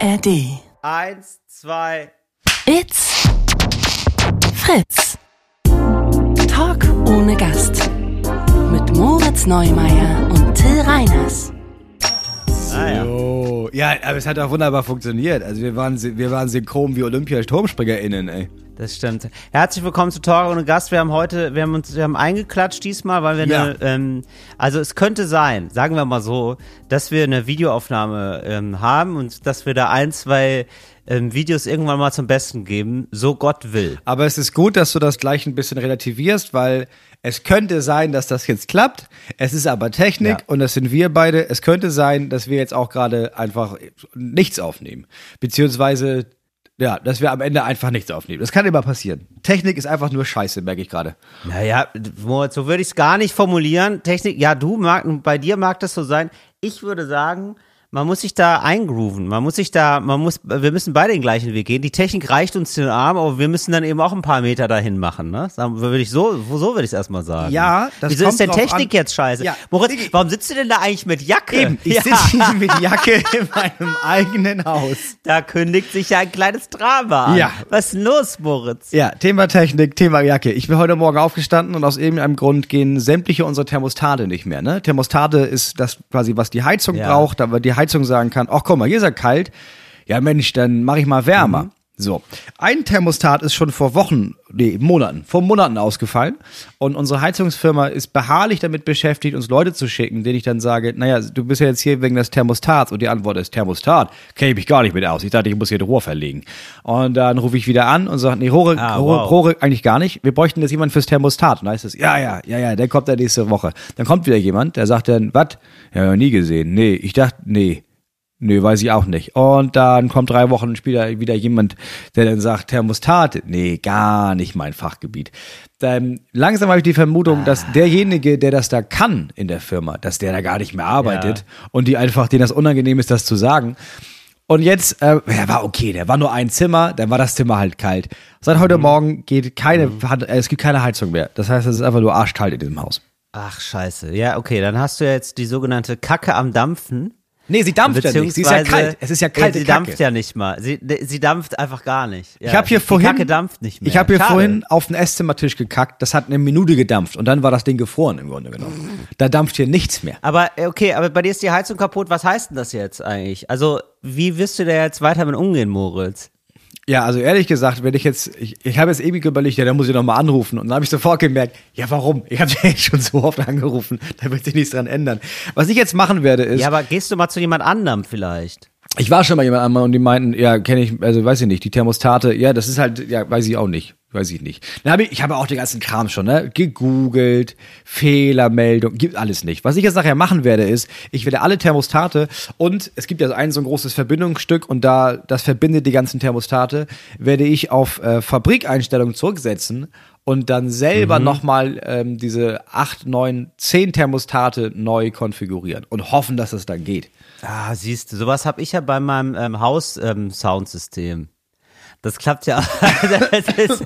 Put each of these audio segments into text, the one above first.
ARD. Eins, zwei. It's Fritz. Talk ohne Gast. Mit Moritz Neumeier und Till Reiners. Ah, ja. So. Ja, aber es hat auch wunderbar funktioniert. Also wir waren, wir waren synchron wie Olympia-SturmspringerInnen, ey. Das stimmt. Herzlich willkommen zu Talk ohne Gast. Wir haben heute, wir haben uns, wir haben eingeklatscht diesmal, weil wir Ja. eine, ähm, also es könnte sein, sagen wir mal so, dass wir eine Videoaufnahme ähm, haben und dass wir da ein, zwei ähm, Videos irgendwann mal zum Besten geben, so Gott will. Aber es ist gut, dass du das gleich ein bisschen relativierst, weil es könnte sein, dass das jetzt klappt. Es ist aber Technik Ja. und das sind wir beide. Es könnte sein, dass wir jetzt auch gerade einfach nichts aufnehmen. Beziehungsweise, ja, dass wir am Ende einfach nichts aufnehmen. Das kann immer passieren. Technik ist einfach nur Scheiße, merke ich gerade. Naja, so würde ich es gar nicht formulieren. Technik, ja, du mag, bei dir mag das so sein. Ich würde sagen, man muss sich da eingrooven. Man muss sich da, man muss, wir müssen beide den gleichen Weg gehen. Die Technik reicht uns den Arm, aber wir müssen dann eben auch ein paar Meter dahin machen, ne? Würde ich so, so würde ich es erstmal sagen. Ja, das Wieso ist denn Technik an. jetzt scheiße? Ja, Moritz, warum sitzt du denn da eigentlich mit Jacke? Eben, ich ja, sitze hier mit Jacke in meinem eigenen Haus. da kündigt sich ja ein kleines Drama an. Ja. Was ist denn los, Moritz? Ja, Thema Technik, Thema Jacke. Ich bin heute Morgen aufgestanden und aus irgendeinem Grund gehen sämtliche unsere Thermostate nicht mehr. Ne? Thermostate ist das quasi, was die Heizung Ja. braucht, aber die Heizung sagen kann, ach guck mal, hier ist ja kalt. Ja Mensch, dann mache ich mal wärmer. Mhm. So, ein Thermostat ist schon vor Wochen, nee, Monaten, vor Monaten ausgefallen und unsere Heizungsfirma ist beharrlich damit beschäftigt, uns Leute zu schicken, denen ich dann sage, naja, du bist ja jetzt hier wegen des Thermostats und die Antwort ist Thermostat, kenne ich mich gar nicht mit aus. Ich dachte, ich muss hier ein Rohr verlegen. Und dann rufe ich wieder an und sage, nee, Rohre, Ah, Rohre, wow. Rohre eigentlich gar nicht. Wir bräuchten jetzt jemanden fürs Thermostat. Und dann heißt es, ja, ja, ja, ja, der kommt dann nächste Woche. Dann kommt wieder jemand, der sagt dann, was? Ja, noch nie gesehen. Nee, ich dachte, nee. Nö, weiß ich auch nicht. Und dann kommt drei Wochen später wieder jemand, der dann sagt, Thermostat, nee, gar nicht mein Fachgebiet. Dann langsam habe ich die Vermutung, dass derjenige, der das da kann in der Firma, dass der da gar nicht mehr arbeitet und die einfach, denen das unangenehm ist, das zu sagen. Und jetzt, äh, der war okay, der war nur ein Zimmer, dann war das Zimmer halt kalt. Seit heute Morgen geht keine, hat, äh, es gibt keine Heizung mehr. Das heißt, es ist einfach nur arschkalt in diesem Haus. Ach, scheiße. Ja, okay, dann hast du jetzt die sogenannte Kacke am Dampfen. Nee, sie dampft ja nicht. Sie ist ja kalt. Es ist ja kalte Sie Kacke. dampft ja nicht mal. Sie, sie dampft einfach gar nicht. Ja, Ich habe hier die vorhin, Kacke dampft nicht mehr. ich habe hier Schade. vorhin auf den Esszimmertisch gekackt. Das hat eine Minute gedampft und dann war das Ding gefroren im Grunde genommen. Da dampft hier nichts mehr. Aber äh, okay, aber bei dir ist die Heizung kaputt. Was heißt denn das jetzt eigentlich? Also, wie wirst du da jetzt weiter mit umgehen, Moritz? Ja, also ehrlich gesagt, wenn ich jetzt, ich, ich habe jetzt ewig überlegt, ja, dann muss ich noch mal anrufen. Und dann habe ich sofort gemerkt, ja, warum? Ich habe ja schon so oft angerufen, da wird sich nichts dran ändern. Was ich jetzt machen werde, ist, Ja, aber gehst du mal zu jemand anderem vielleicht? ich war schon mal jemand anderem und die meinten, ja, kenne ich, also weiß ich nicht, die Thermostate, ja, das ist halt, ja, weiß ich auch nicht. Weiß ich nicht. Dann habe ich, ich habe auch den ganzen Kram schon, ne? Gegoogelt, Fehlermeldung, gibt alles nicht. Was ich jetzt nachher machen werde, ist, ich werde alle Thermostate und es gibt ja so ein so ein großes Verbindungsstück und da das verbindet die ganzen Thermostate, werde ich auf äh, Fabrikeinstellungen zurücksetzen und dann selber nochmal ähm, diese acht, neun, zehn Thermostate neu konfigurieren und hoffen, dass es dann geht. Ah, siehst du, sowas habe ich ja bei meinem ähm, Haus-Soundsystem. Das klappt ja. das ist,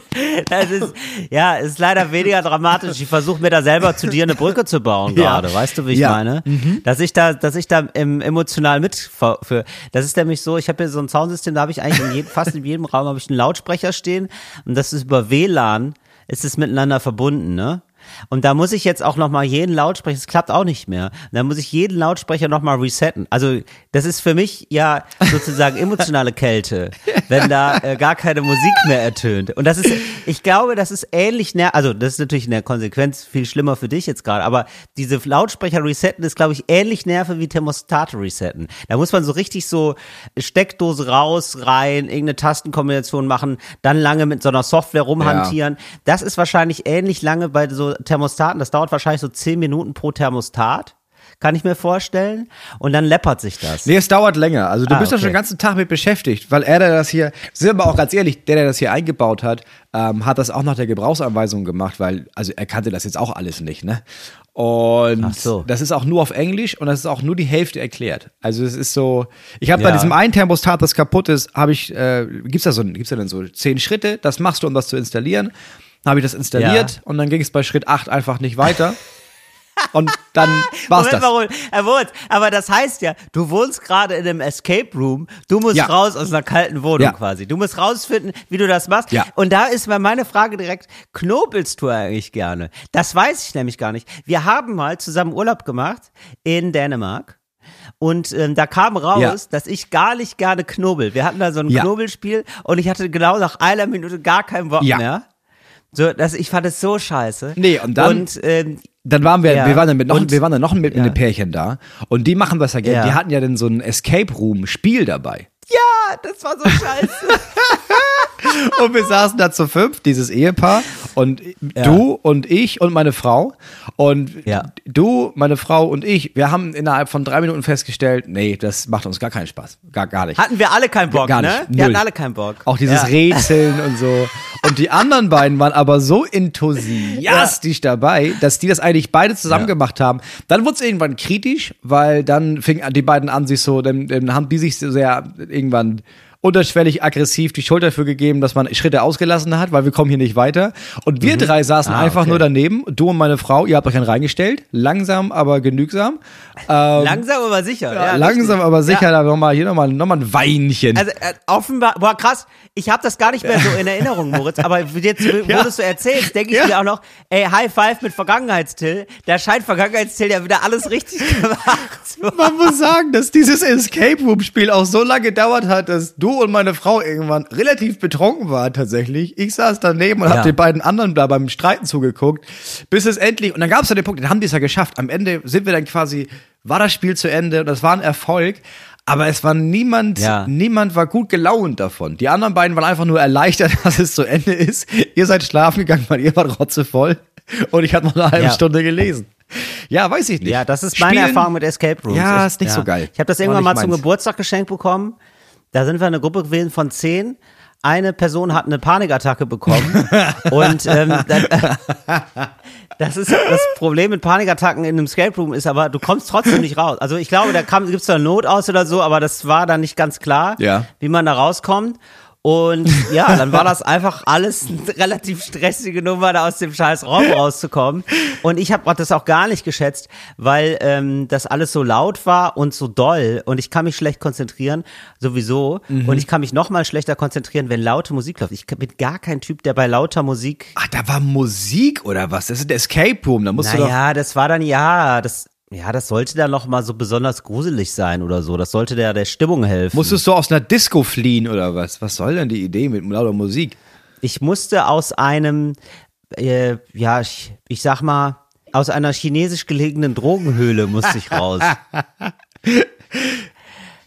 das ist, ja, ist leider weniger dramatisch. Ich versuche mir da selber zu dir eine Brücke zu bauen Ja. gerade. Weißt du, wie ich Ja. meine? Dass ich da, dass ich da im, emotional mit für. Das ist nämlich so. Ich habe hier so ein Soundsystem. Da habe ich eigentlich in jedem, fast in jedem Raum habe ich einen Lautsprecher stehen und das ist über WLAN ist es miteinander verbunden, ne? Und da muss ich jetzt auch nochmal jeden Lautsprecher, das klappt auch nicht mehr. Da muss ich jeden Lautsprecher nochmal resetten. Also das ist für mich ja sozusagen emotionale Kälte, wenn da äh, gar keine Musik mehr ertönt. Und das ist, ich glaube, das ist ähnlich, also das ist natürlich in der Konsequenz viel schlimmer für dich jetzt gerade, aber diese Lautsprecher resetten ist, glaube ich, ähnlich nerve wie Thermostate resetten. Da muss man so richtig so Steckdose raus, rein, irgendeine Tastenkombination machen, dann lange mit so einer Software rumhantieren. Das ist wahrscheinlich ähnlich lange bei so Thermostaten. Das dauert wahrscheinlich so zehn Minuten pro Thermostat. Kann ich mir vorstellen. Und dann läppert sich das. Nee, es dauert länger. Also du Ah, bist ja okay. schon den ganzen Tag mit beschäftigt, weil er, der das hier, sind wir auch ganz ehrlich, der, der das hier eingebaut hat, ähm, hat das auch nach der Gebrauchsanweisung gemacht, weil, also er kannte das jetzt auch alles nicht, ne? Und so. das ist auch nur auf Englisch und das ist auch nur die Hälfte erklärt. Also es ist so, ich habe bei Ja. diesem einen Thermostat, das kaputt ist, habe ich, äh, gibt's da so, gibt's da denn so zehn Schritte, das machst du, um das zu installieren. Habe ich das installiert Ja. und dann ging es bei Schritt acht einfach nicht weiter. Und dann war's Moment das. Roland. Herr Wurz, aber das heißt ja, du wohnst gerade in einem Escape Room, du musst Ja. raus aus einer kalten Wohnung Ja. quasi. Du musst rausfinden, wie du das machst. Ja. Und da ist mal meine Frage direkt, knobelst du eigentlich gerne? Das weiß ich nämlich gar nicht. Wir haben mal zusammen Urlaub gemacht in Dänemark. Und ähm, da kam raus, Ja. dass ich gar nicht gerne knobel. Wir hatten da so ein Ja. Knobelspiel und ich hatte genau nach einer Minute gar keinen Bock Ja. mehr. So, das, ich fand es so scheiße. Nee, und dann- Und, ähm, Dann waren wir, Ja. wir waren dann mit noch, Und- wir waren dann noch mit Ja. einem Pärchen da und die machen das ja gerne. Die hatten ja dann so ein Escape Room Spiel dabei. ja, das war so scheiße. Und wir saßen da zu fünf, dieses Ehepaar und du und ich und meine Frau und Ja. du, meine Frau und ich, wir haben innerhalb von drei Minuten festgestellt, nee, das macht uns gar keinen Spaß, gar gar nicht. Hatten wir alle keinen Bock, Gar ne? Wir hatten alle keinen Bock. Auch dieses ja. Rätseln und so. Und die anderen beiden waren aber so enthusiastisch dabei, dass die das eigentlich beide zusammen gemacht haben. Dann wurde es irgendwann kritisch, weil dann fingen die beiden an, sich so, dann, dann haben die sich so sehr irgendwann unterschwellig aggressiv die Schuld dafür gegeben, dass man Schritte ausgelassen hat, weil wir kommen hier nicht weiter. Und wir drei saßen Ah, einfach okay. nur daneben, du und meine Frau, ihr habt euch einen reingestellt, langsam, aber genügsam. Ähm, Langsam aber sicher. ja, Ja, langsam, richtig. aber sicher, Ja. da nochmal, hier nochmal noch mal ein Weinchen. Also äh, offenbar, boah krass, ich habe das gar nicht mehr so in Erinnerung, Moritz, aber jetzt, wo Ja. du es so erzählst, denke ich Ja. mir auch noch, ey, High Five mit Vergangenheitstill, da scheint Vergangenheitstill ja wieder alles richtig gemacht zu haben. Man muss sagen, dass dieses Escape Room Spiel auch so lange gedauert hat, dass du und meine Frau irgendwann relativ betrunken waren tatsächlich. Ich saß daneben und Ja. hab den beiden anderen da beim Streiten zugeguckt, bis es endlich und dann gab es ja den Punkt, dann haben die es ja geschafft. Am Ende sind wir dann quasi war das Spiel zu Ende und das war ein Erfolg. Aber es war niemand, Ja. niemand war gut gelaunt davon. Die anderen beiden waren einfach nur erleichtert, dass es zu Ende ist. Ihr seid schlafen gegangen, weil ihr wart rotzevoll. Und ich hatte noch eine halbe Ja. Stunde gelesen. Ja, weiß ich nicht. Ja, das ist meine Spielen- Erfahrung mit Escape Rooms. Ja, ist nicht so geil. Ich habe das irgendwann mal zum meins. Geburtstag geschenkt bekommen. Da sind wir eine Gruppe gewesen von zehn. Eine Person hat eine Panikattacke bekommen und ähm, das ist das Problem mit Panikattacken in einem Escape Room ist aber du kommst trotzdem nicht raus. Also ich glaube, da kam gibt's da Not aus oder so, aber das war dann nicht ganz klar, Ja. wie man da rauskommt. Und ja, dann war das einfach alles eine relativ stressige Nummer, da aus dem scheiß Raum rauszukommen. Und ich habe das auch gar nicht geschätzt, weil ähm, das alles so laut war und so doll. Und ich kann mich schlecht konzentrieren, sowieso. Und ich kann mich noch mal schlechter konzentrieren, wenn laute Musik läuft. Ich bin gar kein Typ, der bei lauter Musik Ach, da war Musik oder was? Das ist ein Escape Room, da musst du doch. naja, das war dann, ja, das, ja, das sollte dann noch mal so besonders gruselig sein oder so. Das sollte der, der Stimmung helfen. Musstest du aus einer Disco fliehen oder was? Was soll denn die Idee mit lauter Musik? Ich musste aus einem, äh, ja, ich, ich sag mal, aus einer chinesisch gelegenen Drogenhöhle musste ich raus.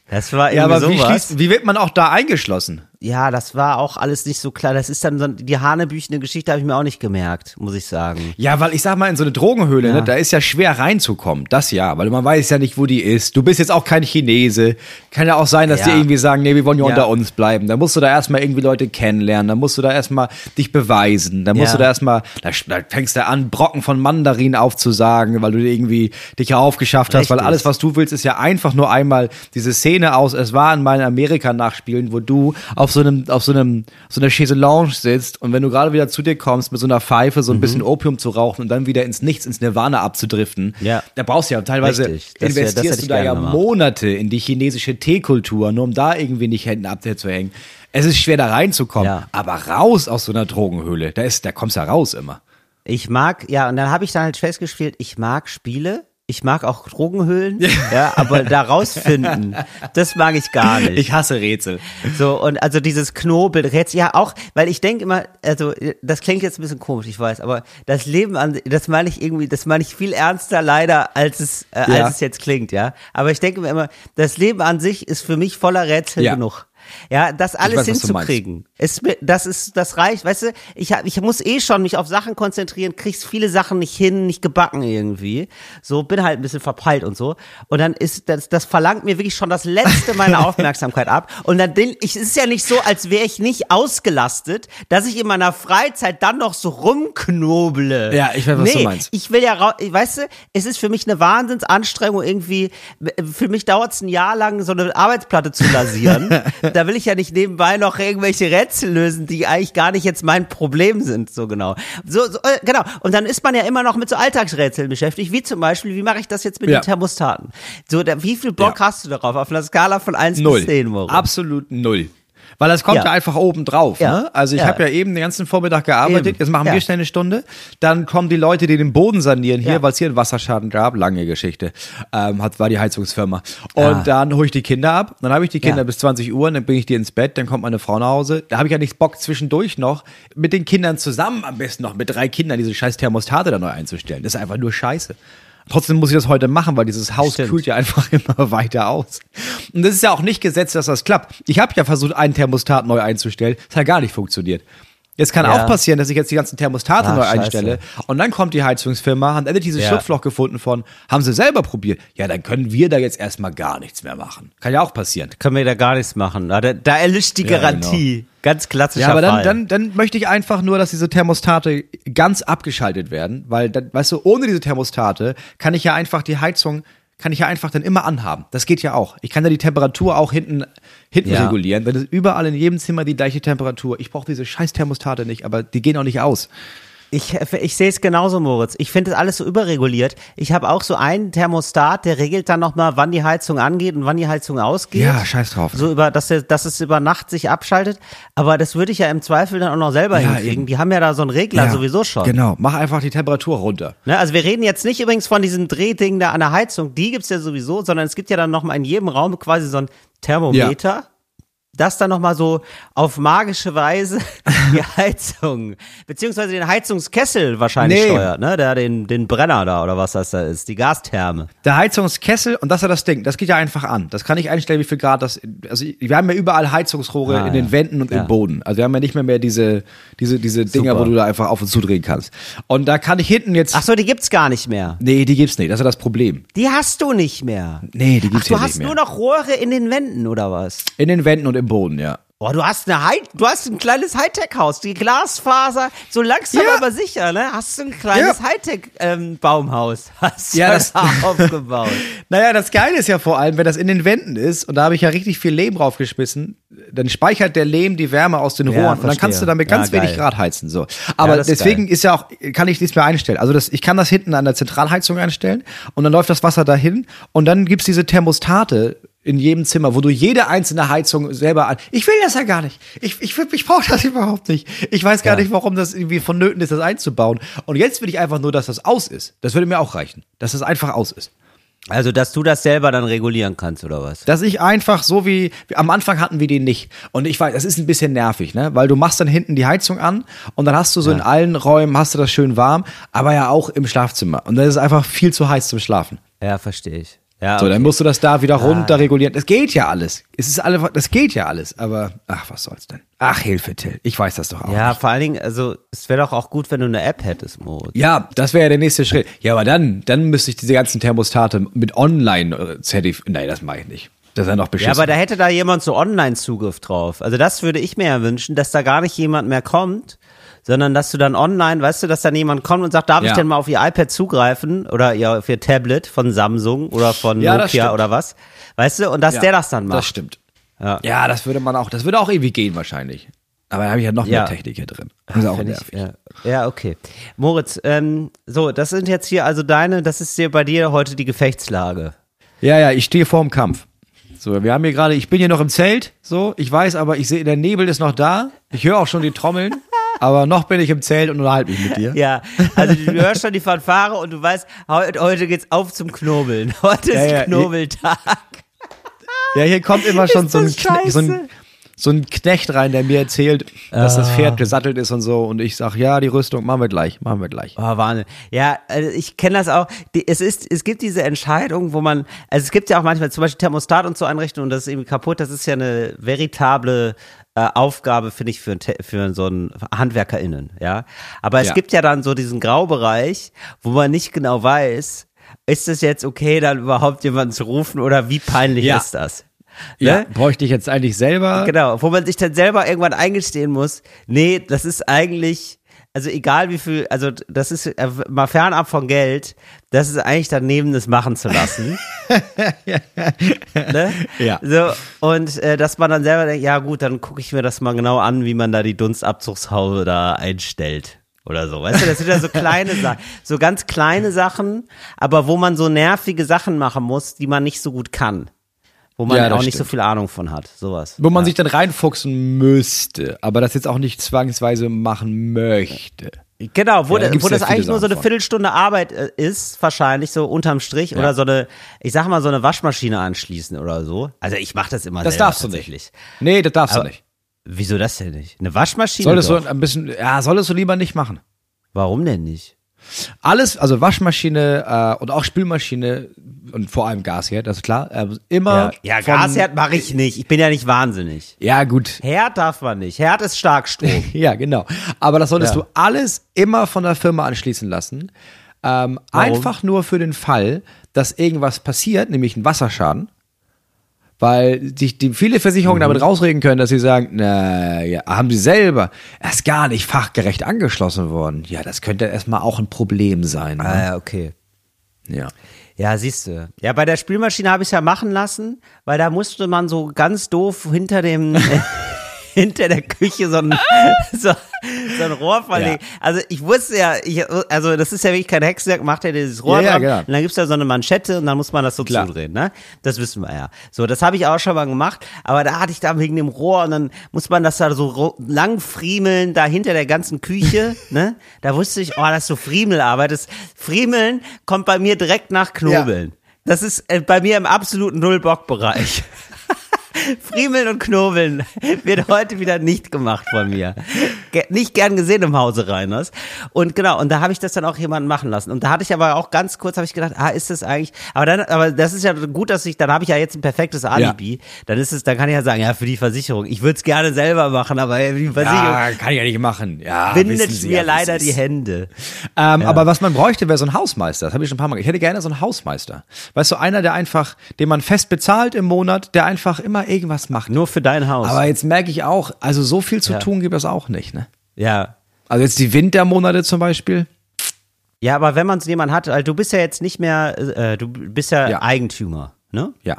Das war Ja, irgendwie aber wie, sowas. schließt, wie wird man auch da eingeschlossen? Ja, das war auch alles nicht so klar. Das ist dann so, die hanebüchene Geschichte habe ich mir auch nicht gemerkt, muss ich sagen. Ja, weil ich sag mal, in so eine Drogenhöhle, Ja. ne, da ist ja schwer reinzukommen. Das ja, weil man weiß ja nicht, wo die ist. Du bist jetzt auch kein Chinese. Kann ja auch sein, dass Ja. die irgendwie sagen, nee, wir wollen ja, Ja. unter uns bleiben. Da musst du da erstmal irgendwie Leute kennenlernen. Da musst du da erstmal dich beweisen. Da musst du da erstmal, da, da fängst du an, Brocken von Mandarin aufzusagen, weil du irgendwie dich ja aufgeschafft hast. Weil Richtig. alles, was du willst, ist ja einfach nur einmal diese Szene aus, es war in meinen Amerika-Nachspielen, wo du auf so einem, auf so einem, so einer Chaiselange sitzt und wenn du gerade wieder zu dir kommst, mit so einer Pfeife so ein bisschen Opium zu rauchen und dann wieder ins Nichts, ins Nirvana abzudriften, Ja. da brauchst du ja teilweise Richtig. Das das investierst du da ja gemacht. Monate in die chinesische Teekultur, nur um da irgendwie nicht Händen abzuhängen. Es ist schwer da reinzukommen, Ja. aber raus aus so einer Drogenhöhle, da ist, da kommst du ja raus immer. Ich mag, ja, und dann habe ich dann halt festgestellt, ich mag Spiele, ich mag auch Drogenhöhlen, ja, aber da rausfinden, das mag ich gar nicht. Ich hasse Rätsel. So, und also dieses Knobel, jetzt ja auch, weil ich denke immer, also das klingt jetzt ein bisschen komisch, ich weiß, aber das Leben an, das meine ich irgendwie, das meine ich viel ernster leider, als es, äh, Ja. als es jetzt klingt, ja. Aber ich denke mir immer, das Leben an sich ist für mich voller Rätsel Ja. genug. Ja, das alles weiß, hinzukriegen. Es, das ist, das reicht, weißt du, ich, ich muss eh schon mich auf Sachen konzentrieren, kriegst viele Sachen nicht hin, nicht gebacken irgendwie. So, bin halt ein bisschen verpeilt und so. Und dann ist, das, das verlangt mir wirklich schon das letzte meiner Aufmerksamkeit ab. Und dann bin ich, es ist ja nicht so, als wäre ich nicht ausgelastet, dass ich in meiner Freizeit dann noch so rumknoble. Ja, ich weiß, was nee, du meinst. Ich will ja, rau- weißt du, es ist für mich eine Wahnsinnsanstrengung irgendwie, für mich dauert es ein Jahr lang, so eine Arbeitsplatte zu lasieren, da will ich ja nicht nebenbei noch irgendwelche Rätsel lösen, die eigentlich gar nicht jetzt mein Problem sind, so genau. So, so äh, genau. Und dann ist man ja immer noch mit so Alltagsrätseln beschäftigt, wie zum Beispiel, wie mache ich das jetzt mit Ja. den Thermostaten? So, da, wie viel Bock Ja. hast du darauf auf einer Skala von 1 Null. bis 10, Moritz? Absolut null. Weil das kommt Ja. ja, einfach oben drauf. Ja. Ne? Also ich Ja. habe ja eben den ganzen Vormittag gearbeitet. Eben. Jetzt machen wir schnell eine Stunde. Dann kommen die Leute, die den Boden sanieren hier, weil es hier einen Wasserschaden gab. Lange Geschichte. Ähm, hat, war die Heizungsfirma. Und dann hole ich die Kinder ab. Dann habe ich die Kinder bis 20 Uhr. Dann bringe ich die ins Bett. Dann kommt meine Frau nach Hause. Da habe ich ja nichts Bock zwischendurch noch mit den Kindern zusammen, am besten noch mit drei Kindern, diese scheiß Thermostate da neu einzustellen. Das ist einfach nur scheiße. Trotzdem muss ich das heute machen, weil dieses Haus Stimmt. kühlt ja einfach immer weiter aus. Und das ist ja auch nicht gesetzt, dass das klappt. Ich habe ja versucht, einen Thermostat neu einzustellen. Das hat gar nicht funktioniert. Jetzt kann Ja. auch passieren, dass ich jetzt die ganzen Thermostate Ah, neu scheiße. einstelle und dann kommt die Heizungsfirma, hat endlich dieses Ja. Schlupfloch gefunden von, haben sie selber probiert. Ja, dann können wir da jetzt erstmal gar nichts mehr machen. Kann ja auch passieren. Können wir da gar nichts machen. Da, da erlischt die Ja, genau. Ganz klassischer Ja, aber dann, Fall. dann, dann möchte ich einfach nur, dass diese Thermostate ganz abgeschaltet werden, weil dann, weißt du, ohne diese Thermostate kann ich ja einfach die Heizung, kann ich ja einfach dann immer anhaben. Das geht ja auch. Ich kann ja die Temperatur auch hinten, hinten Ja. regulieren. Dann ist überall in jedem Zimmer die gleiche Temperatur. Ich brauche diese scheiß Thermostate nicht, aber die gehen auch nicht aus. Ich, ich sehe es genauso, Moritz. Ich finde das alles so überreguliert. Ich habe auch so einen Thermostat, der regelt dann nochmal, wann die Heizung angeht und wann die Heizung ausgeht. Ja, scheiß drauf. So über, dass, der, dass es über Nacht sich abschaltet. Aber das würde ich ja im Zweifel dann auch noch selber Ja, hinkriegen. eben. Die haben ja da so einen Regler Ja, sowieso schon. Genau, mach einfach die Temperatur runter. Ne, also wir reden jetzt nicht übrigens von diesem Drehding da an der Heizung, die gibt's ja sowieso, sondern es gibt ja dann nochmal in jedem Raum quasi so ein Thermometer, das dann nochmal so auf magische Weise die Heizung, beziehungsweise den Heizungskessel wahrscheinlich Nee. steuert, ne? Der den, den Brenner da oder was das da ist, die Gastherme. Der Heizungskessel, und das ist ja das Ding, das geht ja einfach an. Das kann ich einstellen, wie viel Grad das, also wir haben ja überall Heizungsrohre Ah, in ja. den Wänden und Ja. im Boden. Also wir haben ja nicht mehr mehr diese, diese, diese Dinger, Super. wo du da einfach auf und zu drehen kannst. Und da kann ich hinten jetzt, Ach so, die gibt's gar nicht mehr. nee, die gibt's nicht, das ist ja das Problem. Die hast du nicht mehr. Nee, die Ach, gibt's du hier hast nicht mehr. nur noch Rohre in den Wänden oder was? in den Wänden und im Boden, ja. Boah, du hast eine High du hast ein kleines Hightech-Haus, die Glasfaser, so langsam Ja. aber sicher, ne? Hast du ein kleines Ja. Hightech-Baumhaus, hast Ja, du das- da aufgebaut. Naja, das Geile ist ja vor allem, wenn das in den Wänden ist, und da habe ich ja richtig viel Lehm draufgeschmissen, dann speichert der Lehm die Wärme aus den Ja, Rohren und dann kannst du damit ganz Ja, wenig. Grad heizen. So. Aber ist deswegen geil. ist ja auch, kann ich nichts mehr einstellen. Also das, ich kann das hinten an der Zentralheizung einstellen und dann läuft das Wasser dahin und dann gibt's diese Thermostate in jedem Zimmer, wo du jede einzelne Heizung selber an. Ich will das ja gar nicht. Ich, ich, ich brauche das überhaupt nicht. Ich weiß gar Ja. nicht, warum das irgendwie vonnöten ist, das einzubauen. Und jetzt will ich einfach nur, dass das aus ist. Das würde mir auch reichen. Dass das einfach aus ist. Also, dass du das selber dann regulieren kannst, oder was? Dass ich einfach so wie, am Anfang hatten wir den nicht. Und ich weiß, das ist ein bisschen nervig, ne? Weil du machst dann hinten die Heizung an und dann hast du so in allen Räumen hast du das schön warm, aber ja auch im Schlafzimmer. Und das ist einfach viel zu heiß zum Schlafen. Ja, verstehe ich. Ja, So, okay. dann musst du das da wieder runter regulieren. Das geht ja alles. Es ist alle, das geht ja alles. Aber ach, was soll's denn? Ach, Hilfe, Till. Ich weiß das doch auch. ja, vor allen Dingen, also, es wäre doch auch gut, wenn du eine App hättest, Moritz. Ja, das wäre ja der nächste Schritt. Ja, aber dann, dann müsste ich diese ganzen Thermostate mit online zertif. Nein, das mache ich nicht. Das ist ja noch beschissen. Ja, aber da hätte da jemand so Online-Zugriff drauf. Also das würde ich mir ja wünschen, dass da gar nicht jemand mehr kommt, sondern dass du dann online, weißt du, dass dann jemand kommt und sagt, darf ich Ja. denn mal auf ihr iPad zugreifen oder ihr, auf ihr Tablet von Samsung oder von Ja, Nokia oder was? Weißt du, und dass Ja, der das dann macht. Das stimmt. Ja. Das würde man auch, das würde auch irgendwie gehen wahrscheinlich. Aber da habe ich ja noch Ja. mehr Technik hier drin. Das ist auch Find nervig. ich, ja. ja, okay. Moritz, ähm, so, das sind jetzt hier also deine, das ist hier bei dir heute die Gefechtslage. Ja, ja, ich stehe vor dem Kampf. So, wir haben hier gerade, ich bin hier noch im Zelt, so, ich weiß aber, ich sehe, der Nebel ist noch da. Ich höre auch schon die Trommeln, aber noch bin ich im Zelt und unterhalte mich mit dir. Ja, also du hörst schon die Fanfare und du weißt, heute, heute geht's auf zum Knobeln. Heute ist Ja, ja, Knobeltag. Ja, hier kommt immer schon so ein, so, ein, so ein Knecht rein, der mir erzählt, dass das Ah. Pferd gesattelt ist und so. Und ich sag, ja, die Rüstung machen wir gleich, machen wir gleich. Oh, Wahnsinn. Ja, also ich kenne das auch. Die, es ist, es gibt diese Entscheidung, wo man, also es gibt ja auch manchmal zum Beispiel Thermostat und so einrichten und das ist irgendwie kaputt. Das ist ja eine veritable äh, Aufgabe, finde ich, für, ein für so einen HandwerkerInnen, ja. Aber es Ja. gibt ja dann so diesen Graubereich, wo man nicht genau weiß, ist es jetzt okay, dann überhaupt jemanden zu rufen oder wie peinlich Ja. ist das? Ja, Ne? bräuchte ich jetzt eigentlich selber. Genau, wo man sich dann selber irgendwann eingestehen muss, nee, das ist eigentlich, also egal wie viel, also das ist äh, mal fernab von Geld, das ist eigentlich daneben, das machen zu lassen. ne? Ja. So, und äh, dass man dann selber denkt, ja gut, dann gucke ich mir das mal genau an, wie man da die Dunstabzugshaube da einstellt. Oder so, weißt du, das sind ja so kleine Sachen, so ganz kleine Sachen, aber wo man so nervige Sachen machen muss, die man nicht so gut kann. Wo man Ja, auch nicht so stimmt. viel Ahnung von hat, sowas. Wo man sich dann reinfuchsen müsste, aber das jetzt auch nicht zwangsweise machen möchte. Genau, wo, Ja, da wo das eigentlich nur so eine. Viertelstunde Arbeit äh, ist, wahrscheinlich so unterm Strich, Ja. oder so eine, ich sag mal, so eine Waschmaschine anschließen oder so. Also ich mache das immer Das selber darfst du nicht. Nee, das darfst Aber- du nicht. Wieso das denn nicht? Eine Waschmaschine? Solltest doch. du ein bisschen, ja, solltest du lieber nicht machen. Warum denn nicht? Alles, also Waschmaschine äh, und auch Spülmaschine und vor allem Gasherd, das ist klar. Äh, immer. Ja, ja von- Gasherd mache ich nicht. Ich bin ja nicht wahnsinnig. Ja, gut. Herd darf man nicht. Herd ist Starkstrom. Ja, genau. Aber das solltest Ja. du alles immer von der Firma anschließen lassen. Ähm, einfach nur für den Fall, dass irgendwas passiert, nämlich ein Wasserschaden. Weil sich die viele Versicherungen Mhm. damit rausreden können, dass sie sagen, na ja, haben sie selber erst gar nicht fachgerecht angeschlossen worden. Ja, das könnte erstmal auch ein Problem sein. Ne? ah, ja, okay. Ja. Ja, siehst du. Ja, bei der Spülmaschine habe ich ja machen lassen, weil da musste man so ganz doof hinter dem hinter der Küche so ein, so, so ein Rohr verlegen. Also ich wusste ja, ich, also das ist ja wirklich kein Hexenwerk, macht ja dieses Rohr Ja, ja, dran genau. und dann gibt's da so eine Manschette und dann muss man das so Klar. zudrehen, ne? Das wissen wir ja. So, das habe ich auch schon mal gemacht, aber da hatte ich da wegen dem Rohr und dann muss man das da so lang friemeln, da hinter der ganzen Küche, ne? Da wusste ich, oh, das ist so Friemelarbeit. Das Friemeln kommt bei mir direkt nach Knobeln. Das ist äh, bei mir im absoluten Null-Bock-Bereich. Friemeln und Knobeln wird heute wieder nicht gemacht von mir. Nicht gern gesehen im Hause Reiners. Und genau, und da habe ich das dann auch jemanden machen lassen. Und da hatte ich aber auch ganz kurz, habe ich gedacht, ah, ist das eigentlich, aber dann, aber das ist ja gut, dass ich, dann habe ich ja jetzt ein perfektes Alibi. Dann ist es, dann kann ich ja sagen, ja, für die Versicherung. Ich würde es gerne selber machen, aber die Versicherung Ja, kann ich ja nicht machen. Ja, bindet Sie mir ja, leider die. Hände. Ähm, Aber was man bräuchte, wäre so ein Hausmeister. Das habe ich schon ein paar Mal. Ich hätte gerne so einen Hausmeister. Weißt du, einer, der einfach, den man fest bezahlt im Monat, der einfach immer irgendwas macht. Nur für dein Haus. Aber jetzt merke ich auch, also so viel zu Ja. tun gibt es auch nicht. Ne? Ja. Also jetzt die Wintermonate zum Beispiel. Ja, aber wenn man so jemanden hat, also du bist ja jetzt nicht mehr, äh, du bist ja, Ja. Eigentümer, ne? Ja.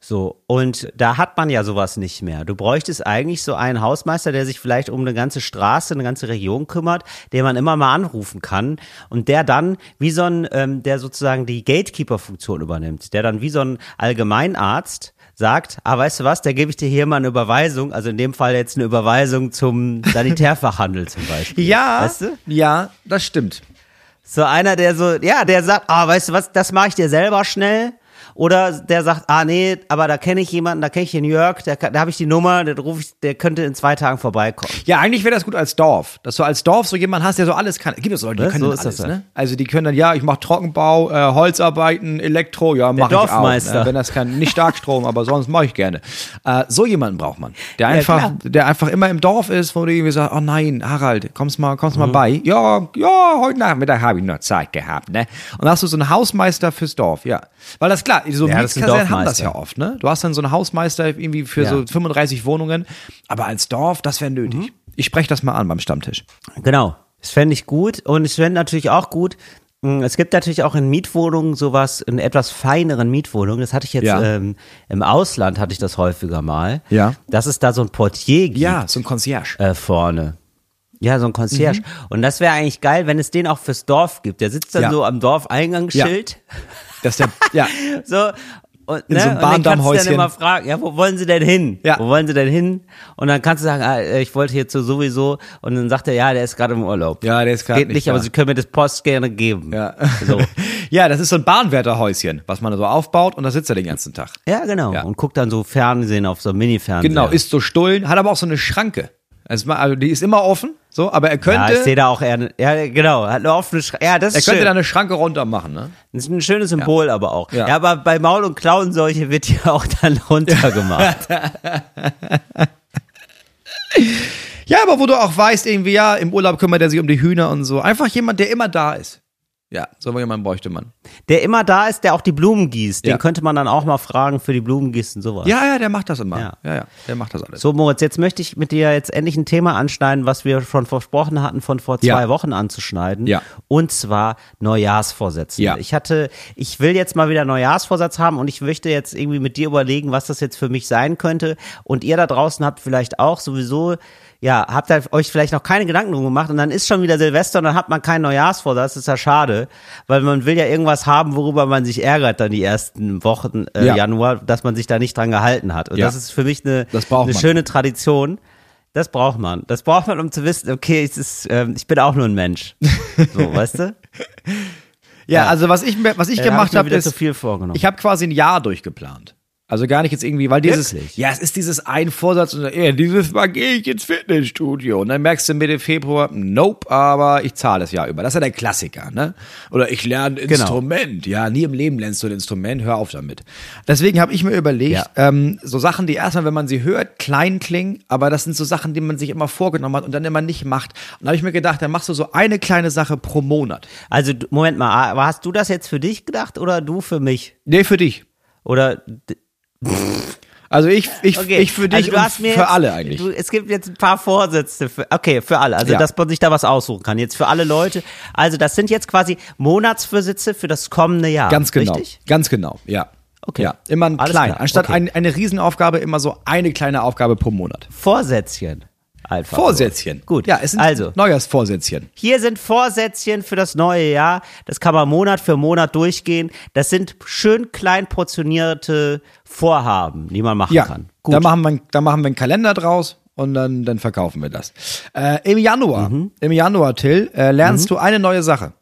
So, und da hat man ja sowas nicht mehr. Du bräuchtest eigentlich so einen Hausmeister, der sich vielleicht um eine ganze Straße, eine ganze Region kümmert, den man immer mal anrufen kann und der dann wie so ein, ähm, der sozusagen die Gatekeeper-Funktion übernimmt, der dann wie so ein Allgemeinarzt sagt, ah, weißt du was, da gebe ich dir hier mal eine Überweisung, also in dem Fall jetzt eine Überweisung zum Sanitärfachhandel zum Beispiel. Ja, Weißt du? ja, das stimmt. So einer, der so, ja, der sagt, ah, weißt du was, das mache ich dir selber schnell. Oder der sagt, ah nee, aber da kenne ich jemanden, da kenne ich den Jörg, der, da habe ich die Nummer, der rufe ich, der könnte in zwei Tagen vorbeikommen. Ja, eigentlich wäre das gut als Dorf, dass du als Dorf so jemanden hast, der so alles kann. Gibt es Leute, die Ne? können So ist das alles, ja. ne? Also die können dann, ja, ich mache Trockenbau, äh, Holzarbeiten, Elektro, ja, mache ich auch. Dorfmeister. Ne? Wenn das kann, nicht Starkstrom, aber sonst mache ich gerne. Äh, so jemanden braucht man, der einfach, klar. der einfach immer im Dorf ist, wo du irgendwie sagst, oh nein, Harald, kommst mal, kommst Mhm. mal bei. Ja, ja, heute Nachmittag habe ich noch Zeit gehabt, ne? Und dann hast du so einen Hausmeister fürs Dorf, ja. Weil das klar, so Ja, Mietskasernen haben das ja oft, ne? Du hast dann so einen Hausmeister irgendwie für Ja. so 35 Wohnungen, aber als Dorf, das wäre nötig. Mhm. Ich spreche das mal an beim Stammtisch. Genau. Das fände ich gut. Und ich fände natürlich auch gut, mh, es gibt natürlich auch in Mietwohnungen sowas, in etwas feineren Mietwohnungen. Das hatte ich jetzt Ja. ähm, im Ausland, hatte ich das häufiger mal. Ja. Dass es da so ein Portier gibt. Ja, so ein Concierge. äh, vorne. Ja, so ein Concierge. Und das wäre eigentlich geil, wenn es den auch fürs Dorf gibt. Der sitzt dann Ja. so am Dorfeingangsschild. Das ist der, ja, So. Und, In ne? so einem und dann kannst du dann Bahndammhäuschen. immer fragen, ja, wo wollen Sie denn hin? Ja. Wo wollen Sie denn hin? Und dann kannst du sagen, ah, äh, ich wollte jetzt so sowieso. Und dann sagt er, ja, der ist gerade im Urlaub. Ja, der ist gerade Geht nicht nicht, aber da. Sie können mir das Post gerne geben. ja. So. ja, das ist so ein Bahnwärterhäuschen, was man so aufbaut und da sitzt er den ganzen Tag. Ja, genau. Ja. Und guckt dann so Fernsehen auf so einem Mini-Fernseher. Genau, isst so Stullen, hat aber auch so eine Schranke. Also, also die ist immer offen, so, aber er Ja, könnte, ich sehe da auch eher, eine- ja, genau, hat eine offene Schranke. Ja, das er ist könnte schön. da eine Schranke runter machen, ne? Das ist ein schönes Symbol aber auch. Ja. Ja. aber bei Maul- und Klauenseuche wird ja auch dann runtergemacht. Ja, aber wo du auch weißt, irgendwie, ja, im Urlaub kümmert er sich um die Hühner und so. Einfach jemand, der immer da ist. Ja, so jemanden bräuchte man. Der immer da ist, der auch die Blumen gießt. Den Ja. könnte man dann auch mal fragen für die Blumengießen, sowas. Ja, ja, der macht das immer. Ja. Ja, ja, der macht das alles. So, Moritz, jetzt möchte ich mit dir jetzt endlich ein Thema anschneiden, was wir schon versprochen hatten, von vor zwei Ja. Wochen anzuschneiden. Ja. Und zwar Neujahrsvorsätze. Ja. Ich hatte, ich will jetzt mal wieder Neujahrsvorsatz haben und ich möchte jetzt irgendwie mit dir überlegen, was das jetzt für mich sein könnte. Und ihr da draußen habt vielleicht auch sowieso, ja, habt ihr euch vielleicht noch keine Gedanken drum gemacht und dann ist schon wieder Silvester und dann hat man keinen Neujahrsvorsatz. Das ist ja schade, weil man will ja irgendwas haben, worüber man sich ärgert dann die ersten Wochen äh, Ja. Januar, dass man sich da nicht dran gehalten hat. Und Ja. das ist für mich eine, eine schöne Tradition. Das braucht man. Das braucht man, um zu wissen, okay, es ist, ähm, ich bin auch nur ein Mensch. So, weißt du? Ja, Ja. also was ich, was ich Äh, hab gemacht ich habe, wieder ist, zu viel vorgenommen. ich habe quasi ein Jahr durchgeplant. Also gar nicht jetzt irgendwie, weil dieses, Wirklich? ja, es ist dieses ein Vorsatz und ja, dieses Mal gehe ich ins Fitnessstudio und dann merkst du Mitte Februar, nope, aber ich zahle das Jahr über. Das ist ja der Klassiker, ne? Oder ich lerne ein Genau. Instrument. Ja, nie im Leben lernst du ein Instrument, hör auf damit. Deswegen habe ich mir überlegt, Ja. ähm, so Sachen, die erstmal, wenn man sie hört, klein klingen, aber das sind so Sachen, die man sich immer vorgenommen hat und dann immer nicht macht. Und da habe ich mir gedacht, dann machst du so eine kleine Sache pro Monat. Also, Moment mal, hast du das jetzt für dich gedacht oder du für mich? Nee, für dich. Oder, Also ich, ich, okay. ich für dich also du hast mir für jetzt, alle eigentlich. Du, es gibt jetzt ein paar Vorsätze für, okay, für alle. Also, Ja. dass man sich da was aussuchen kann. Jetzt für alle Leute. Also, das sind jetzt quasi Monatsvorsätze für das kommende Jahr. Ganz genau. Richtig? Ganz genau, ja. Okay. Ja, immer ein Alles klein. klar, Anstatt okay. ein, eine Riesenaufgabe, immer so eine kleine Aufgabe pro Monat. Vorsätzchen. Einfach. Vorsätzchen. Gut. Ja, es sind also, Neujahrsvorsätzchen. Hier sind Vorsätzchen für das neue Jahr. Das kann man Monat für Monat durchgehen. Das sind schön klein portionierte Vorhaben, die man machen Ja, kann. Gut. da machen, wir, da machen wir einen Kalender draus und dann, dann verkaufen wir das. Äh, Im Januar, Mhm. im Januar, Till, äh, lernst du eine neue Sache.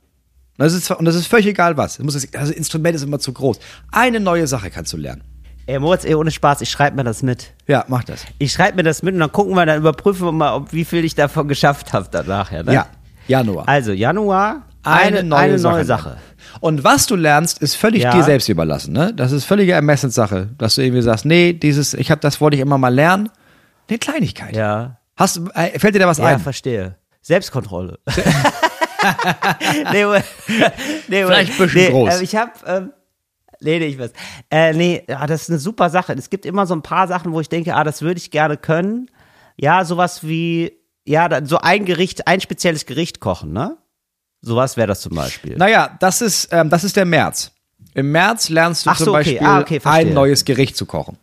Das ist, und das ist völlig egal was. Das, muss, das Instrument ist immer zu groß. Eine neue Sache kannst du lernen. Ey, Moritz, ey, ohne Spaß, ich schreibe mir das mit. Ja, mach das. Ich schreibe mir das mit und dann gucken wir, dann überprüfen wir mal, ob, wie viel ich davon geschafft habe danach. Ja, ne? Ja, Januar. Also, Januar, eine, eine neue, Sache. Und was du lernst, ist völlig Ja. dir selbst überlassen. Ne? Das ist völlige Ermessenssache, dass du irgendwie sagst, nee, dieses, ich habe das wollte ich immer mal lernen. Eine Kleinigkeit. Ja. Hast, äh, fällt dir da was Ja, ein? verstehe. Selbstkontrolle. nee, nee. Vielleicht ein bisschen nee, groß. Äh, ich habe, ähm, nee, ich weiß. Äh, nee, ja, das ist eine super Sache. Es gibt immer so ein paar Sachen, wo ich denke, ah, das würde ich gerne können. Ja, sowas wie, ja, dann so ein Gericht, ein spezielles Gericht kochen, ne? Sowas wäre das zum Beispiel. Naja, das ist, ähm, das ist der März. Im März lernst du Ach zum so, okay. Beispiel Ah, okay, ein neues Gericht zu kochen.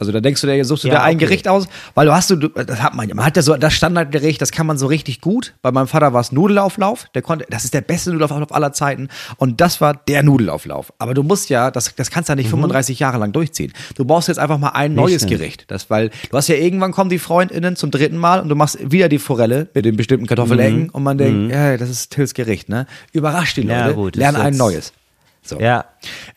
Also da denkst du dir, suchst du Ja, dir ein okay. Gericht aus, weil du hast du, das hat man ja, man hat ja so das Standardgericht, das kann man so richtig gut. Bei meinem Vater war es Nudelauflauf, der konnte, das ist der beste Nudelauflauf aller Zeiten und das war der Nudelauflauf. Aber du musst ja, das, das kannst du ja nicht 35 Jahre lang durchziehen. Du brauchst jetzt einfach mal ein neues stimmt. Gericht, das, weil du hast ja irgendwann kommen die FreundInnen zum dritten Mal und du machst wieder die Forelle mit den bestimmten Kartoffelecken und man denkt, ja, das ist Tills Gericht, ne? Überrasch die Leute, Ja, gut, das lern ist ein neues. So. Ja,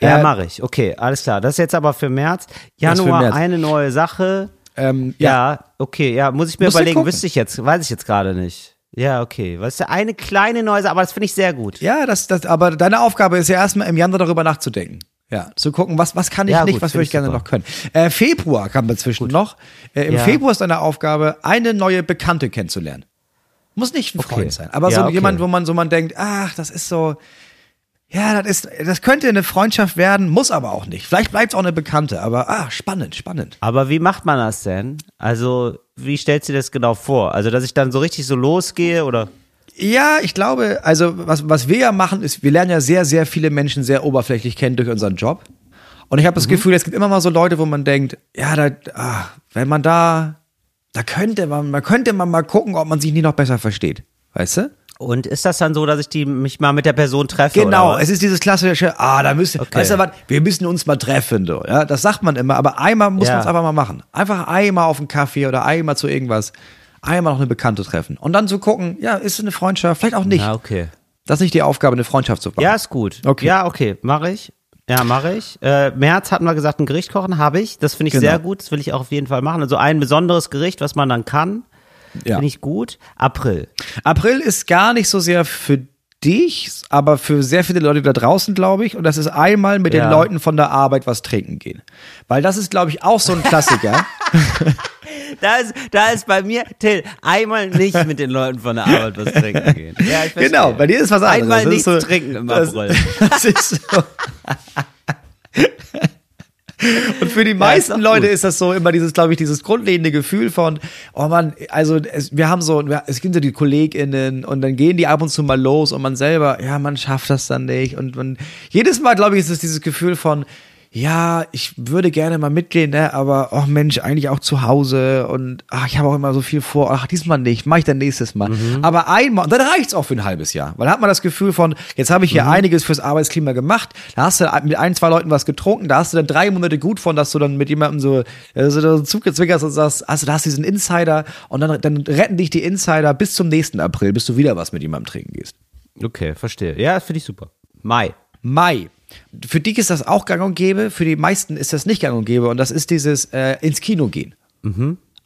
ja, Äh, mache ich. Okay, alles klar. Das ist jetzt aber für März. Das für Januar März. eine neue Sache. Ähm, Ja, okay, ja, muss ich mir Musst du überlegen, wüsste ich jetzt, weiß ich jetzt gerade nicht. Ja, okay. Weißt du, eine kleine neue Sache, aber das finde ich sehr gut. Ja, das, das, aber deine Aufgabe ist ja erstmal im Januar darüber nachzudenken. Ja, zu gucken, was, was kann ich Ja, nicht, gut, was würde ich gerne super. noch können. Äh, Februar kam dazwischen noch. Äh, Im Ja. Februar ist deine Aufgabe, eine neue Bekannte kennenzulernen. Muss nicht ein Okay. Freund sein, aber Ja, so okay. jemand, wo man so man denkt, ach, das ist so, ja, das ist, das könnte eine Freundschaft werden, muss aber auch nicht. Vielleicht bleibt es auch eine Bekannte, aber ah, spannend, spannend. Aber wie macht man das denn? Also, wie stellst du dir das genau vor? Also, dass ich dann so richtig so losgehe oder? Ja, ich glaube, also was, was wir ja machen, ist, wir lernen ja sehr, sehr viele Menschen sehr oberflächlich kennen durch unseren Job. Und ich habe das Gefühl, es gibt immer mal so Leute, wo man denkt, ja, da, ah, wenn man da, da könnte man, man könnte man mal gucken, ob man sich nie noch besser versteht. Weißt du? Und ist das dann so, dass ich die mich mal mit der Person treffe? Genau, es ist dieses klassische, ah, da müssen, Okay. weißt du was, wir müssen uns mal treffen, du. Ja, das sagt man immer, aber einmal muss Ja. man es einfach mal machen. Einfach einmal auf einen Kaffee oder einmal zu irgendwas, einmal noch eine Bekannte treffen. Und dann zu gucken, ja, ist es eine Freundschaft, vielleicht auch nicht. Ja, okay. Das ist nicht die Aufgabe, eine Freundschaft zu bauen. Ja, ist gut. Okay. Ja, okay, mache ich. Ja, mache ich. Äh, März hatten wir gesagt, ein Gericht kochen habe ich. Das finde ich Genau. sehr gut. Das will ich auch auf jeden Fall machen. Also ein besonderes Gericht, was man dann kann, Ja. finde ich gut. April. April ist gar nicht so sehr für dich, aber für sehr viele Leute da draußen, glaube ich. Und das ist einmal mit Ja. den Leuten von der Arbeit was trinken gehen. Weil das ist, glaube ich, auch so ein Klassiker. da ist, da ist bei mir, Till, einmal nicht mit den Leuten von der Arbeit was trinken gehen. Ja, ich. Genau, bei dir ist was anderes. Einmal Das nichts so- trinken im das- April. Das ist so. Und für die ist meisten doch Leute ist das so immer dieses, glaube ich, dieses grundlegende Gefühl von, oh man, also es, wir haben so, es gibt so die KollegInnen und dann gehen die ab und zu mal los und man selber, ja, man schafft das dann nicht. Und man, jedes Mal, glaube ich, ist es dieses Gefühl von, ja, ich würde gerne mal mitgehen, ne, aber oh Mensch, eigentlich auch zu Hause und ach, ich habe auch immer so viel vor, ach, diesmal nicht, mache ich dann nächstes Mal. Aber einmal, und dann reicht's auch für ein halbes Jahr, weil dann hat man das Gefühl von, jetzt habe ich hier einiges fürs Arbeitsklima gemacht, da hast du mit ein, zwei Leuten was getrunken, da hast du dann drei Monate gut von, dass du dann mit jemandem so, äh, so, so zugezwickerst und sagst, also da hast du diesen Insider und dann, dann retten dich die Insider bis zum nächsten April, bis du wieder was mit jemandem trinken gehst. Okay, verstehe. Ja, finde ich super. Mai. Mai. Für dich ist das auch gang und gäbe, für die meisten ist das nicht gang und gäbe und das ist dieses äh, ins Kino gehen.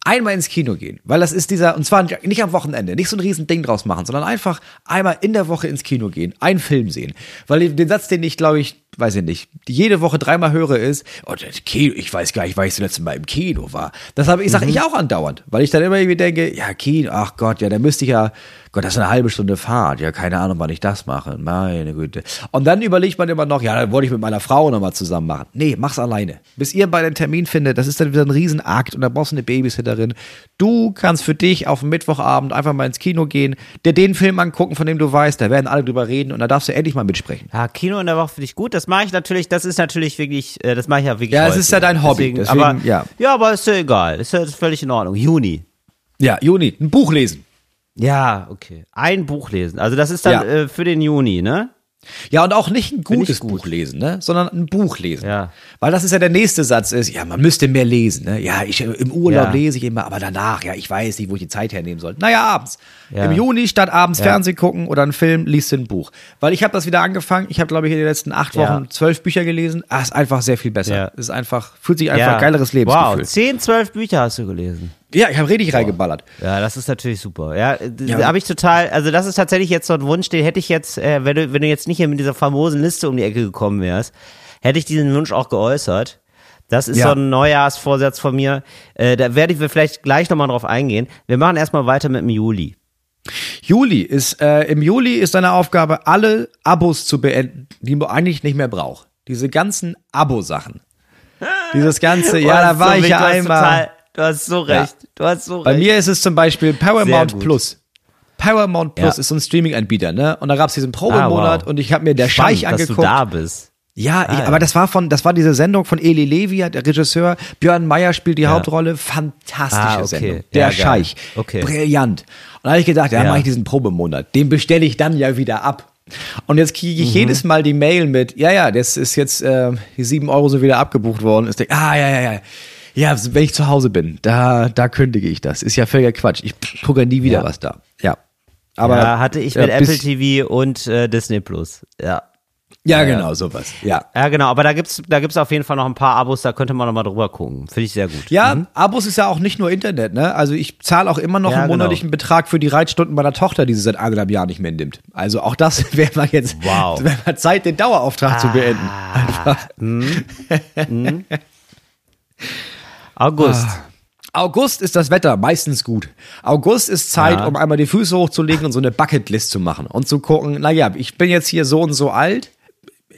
Einmal ins Kino gehen, weil das ist dieser, und zwar nicht am Wochenende, nicht so ein riesen Ding draus machen, sondern einfach einmal in der Woche ins Kino gehen, einen Film sehen. Weil den Satz, den ich glaube ich, weiß ich nicht, jede Woche dreimal höre, ist, oh, Kino, ich weiß gar nicht, weil ich das letzte Mal im Kino war. Das habe ich, sage ich auch andauernd, weil ich dann immer irgendwie denke, ja, Kino, ach Gott, ja, da müsste ich ja, Gott, das ist eine halbe Stunde Fahrt, ja, keine Ahnung, wann ich das mache, meine Güte. Und dann überlegt man immer noch, ja, dann wollte ich mit meiner Frau nochmal zusammen machen. Nee, mach's alleine. Bis ihr beide einen Termin findet, das ist dann wieder ein Riesenakt und da brauchst du eine Babysitterin. Du kannst für dich auf Mittwochabend einfach mal ins Kino gehen, dir den Film angucken, von dem du weißt, da werden alle drüber reden und da darfst du endlich mal mitsprechen. Ja, Kino in der Woche finde ich gut. Das mache ich natürlich, das ist natürlich wirklich, äh, das mache ich ja wirklich. Ja, es ist ja dein Hobby, deswegen, aber, ja. ja, aber ist ja egal. Ist ja völlig in Ordnung. Juni. Ja, Juni, ein Buch lesen. Ja, okay. Ein Buch lesen. Also das ist dann Ja. äh, für den Juni, ne? Ja, und auch nicht ein gutes gut. Buch lesen, ne? sondern ein Buch lesen. Ja. Weil das ist ja der nächste Satz ist, ja, man müsste mehr lesen. Ne? Ja, ich, im Urlaub Ja. lese ich immer, aber danach, ja, ich weiß nicht, wo ich die Zeit hernehmen soll. Naja, abends. Ja. Im Juni statt abends. Fernsehen gucken oder einen Film, liest du ein Buch. Weil ich habe das wieder angefangen. Ich habe, glaube ich, in den letzten acht. Wochen zwölf Bücher gelesen. Ah, ist einfach sehr viel besser. Ja. Ist einfach, fühlt sich einfach geileres Lebensgefühl. Wow, zehn, zwölf Bücher hast du gelesen. Ja, ich habe richtig reingeballert. Ja, das ist natürlich super. Ja, Ja. ja. habe ich total, also das ist tatsächlich jetzt so ein Wunsch, den hätte ich jetzt, äh, wenn du, wenn du jetzt nicht hier mit dieser famosen Liste um die Ecke gekommen wärst, hätte ich diesen Wunsch auch geäußert. Das ist Ja. so ein Neujahrsvorsatz von mir. Äh, da werde ich vielleicht gleich nochmal drauf eingehen. Wir machen erstmal weiter mit dem Juli. Juli ist, äh, im Juli ist deine Aufgabe, alle Abos zu beenden, die man eigentlich nicht mehr braucht. Diese ganzen Abo-Sachen. Dieses ganze, ja, da Oh, war so ich ja einmal. Total, du hast so recht. Du hast so Bei recht. mir ist es zum Beispiel Paramount. Plus. Paramount Plus Ja. ist so ein Streaming-Anbieter, ne? Und da gab's diesen Probemonat Ah, wow. und ich habe mir der Spannend, Scheich dass angeguckt. du da bist. Ja, ich, Ah, ja. aber das war von, das war diese Sendung von Eli Levy, der Regisseur. Björn Meyer spielt die Hauptrolle. Fantastische Ah, okay. Sendung. Ja, Der geil. Scheich. Okay. Brillant. Und da habe ich gedacht, ja, Ja. mache ich diesen Probemonat. Den bestelle ich dann ja wieder ab. Und jetzt kriege Mhm. ich jedes Mal die Mail mit, ja, ja, das ist jetzt äh, die sieben Euro so wieder abgebucht worden. Ist der, ah, ja, ja, ja. Ja, wenn ich zu Hause bin, da, da kündige ich das. Ist ja völliger Quatsch. Ich gucke nie wieder Ja. was da. Ja. Aber ja, hatte ich ja, mit bis- Apple TV und äh, Disney Plus. Ja. Ja, genau, sowas. Ja. Ja, genau, aber da gibt's, da gibt's auf jeden Fall noch ein paar Abos, da könnte man noch mal drüber gucken. Finde ich sehr gut. Ja, Abos ist ja auch nicht nur Internet, ne? Also ich zahle auch immer noch Ja, einen genau. monatlichen Betrag für die Reitstunden meiner Tochter, die sie seit anderthalb Jahren nicht mehr nimmt. Also auch das wäre mal jetzt Wow. wäre mal Zeit, den Dauerauftrag zu beenden. Einfach. August. Ah. August ist das Wetter meistens gut. August ist Zeit, Ja. um einmal die Füße hochzulegen und so eine Bucketlist zu machen und zu gucken, naja, ich bin jetzt hier so und so alt,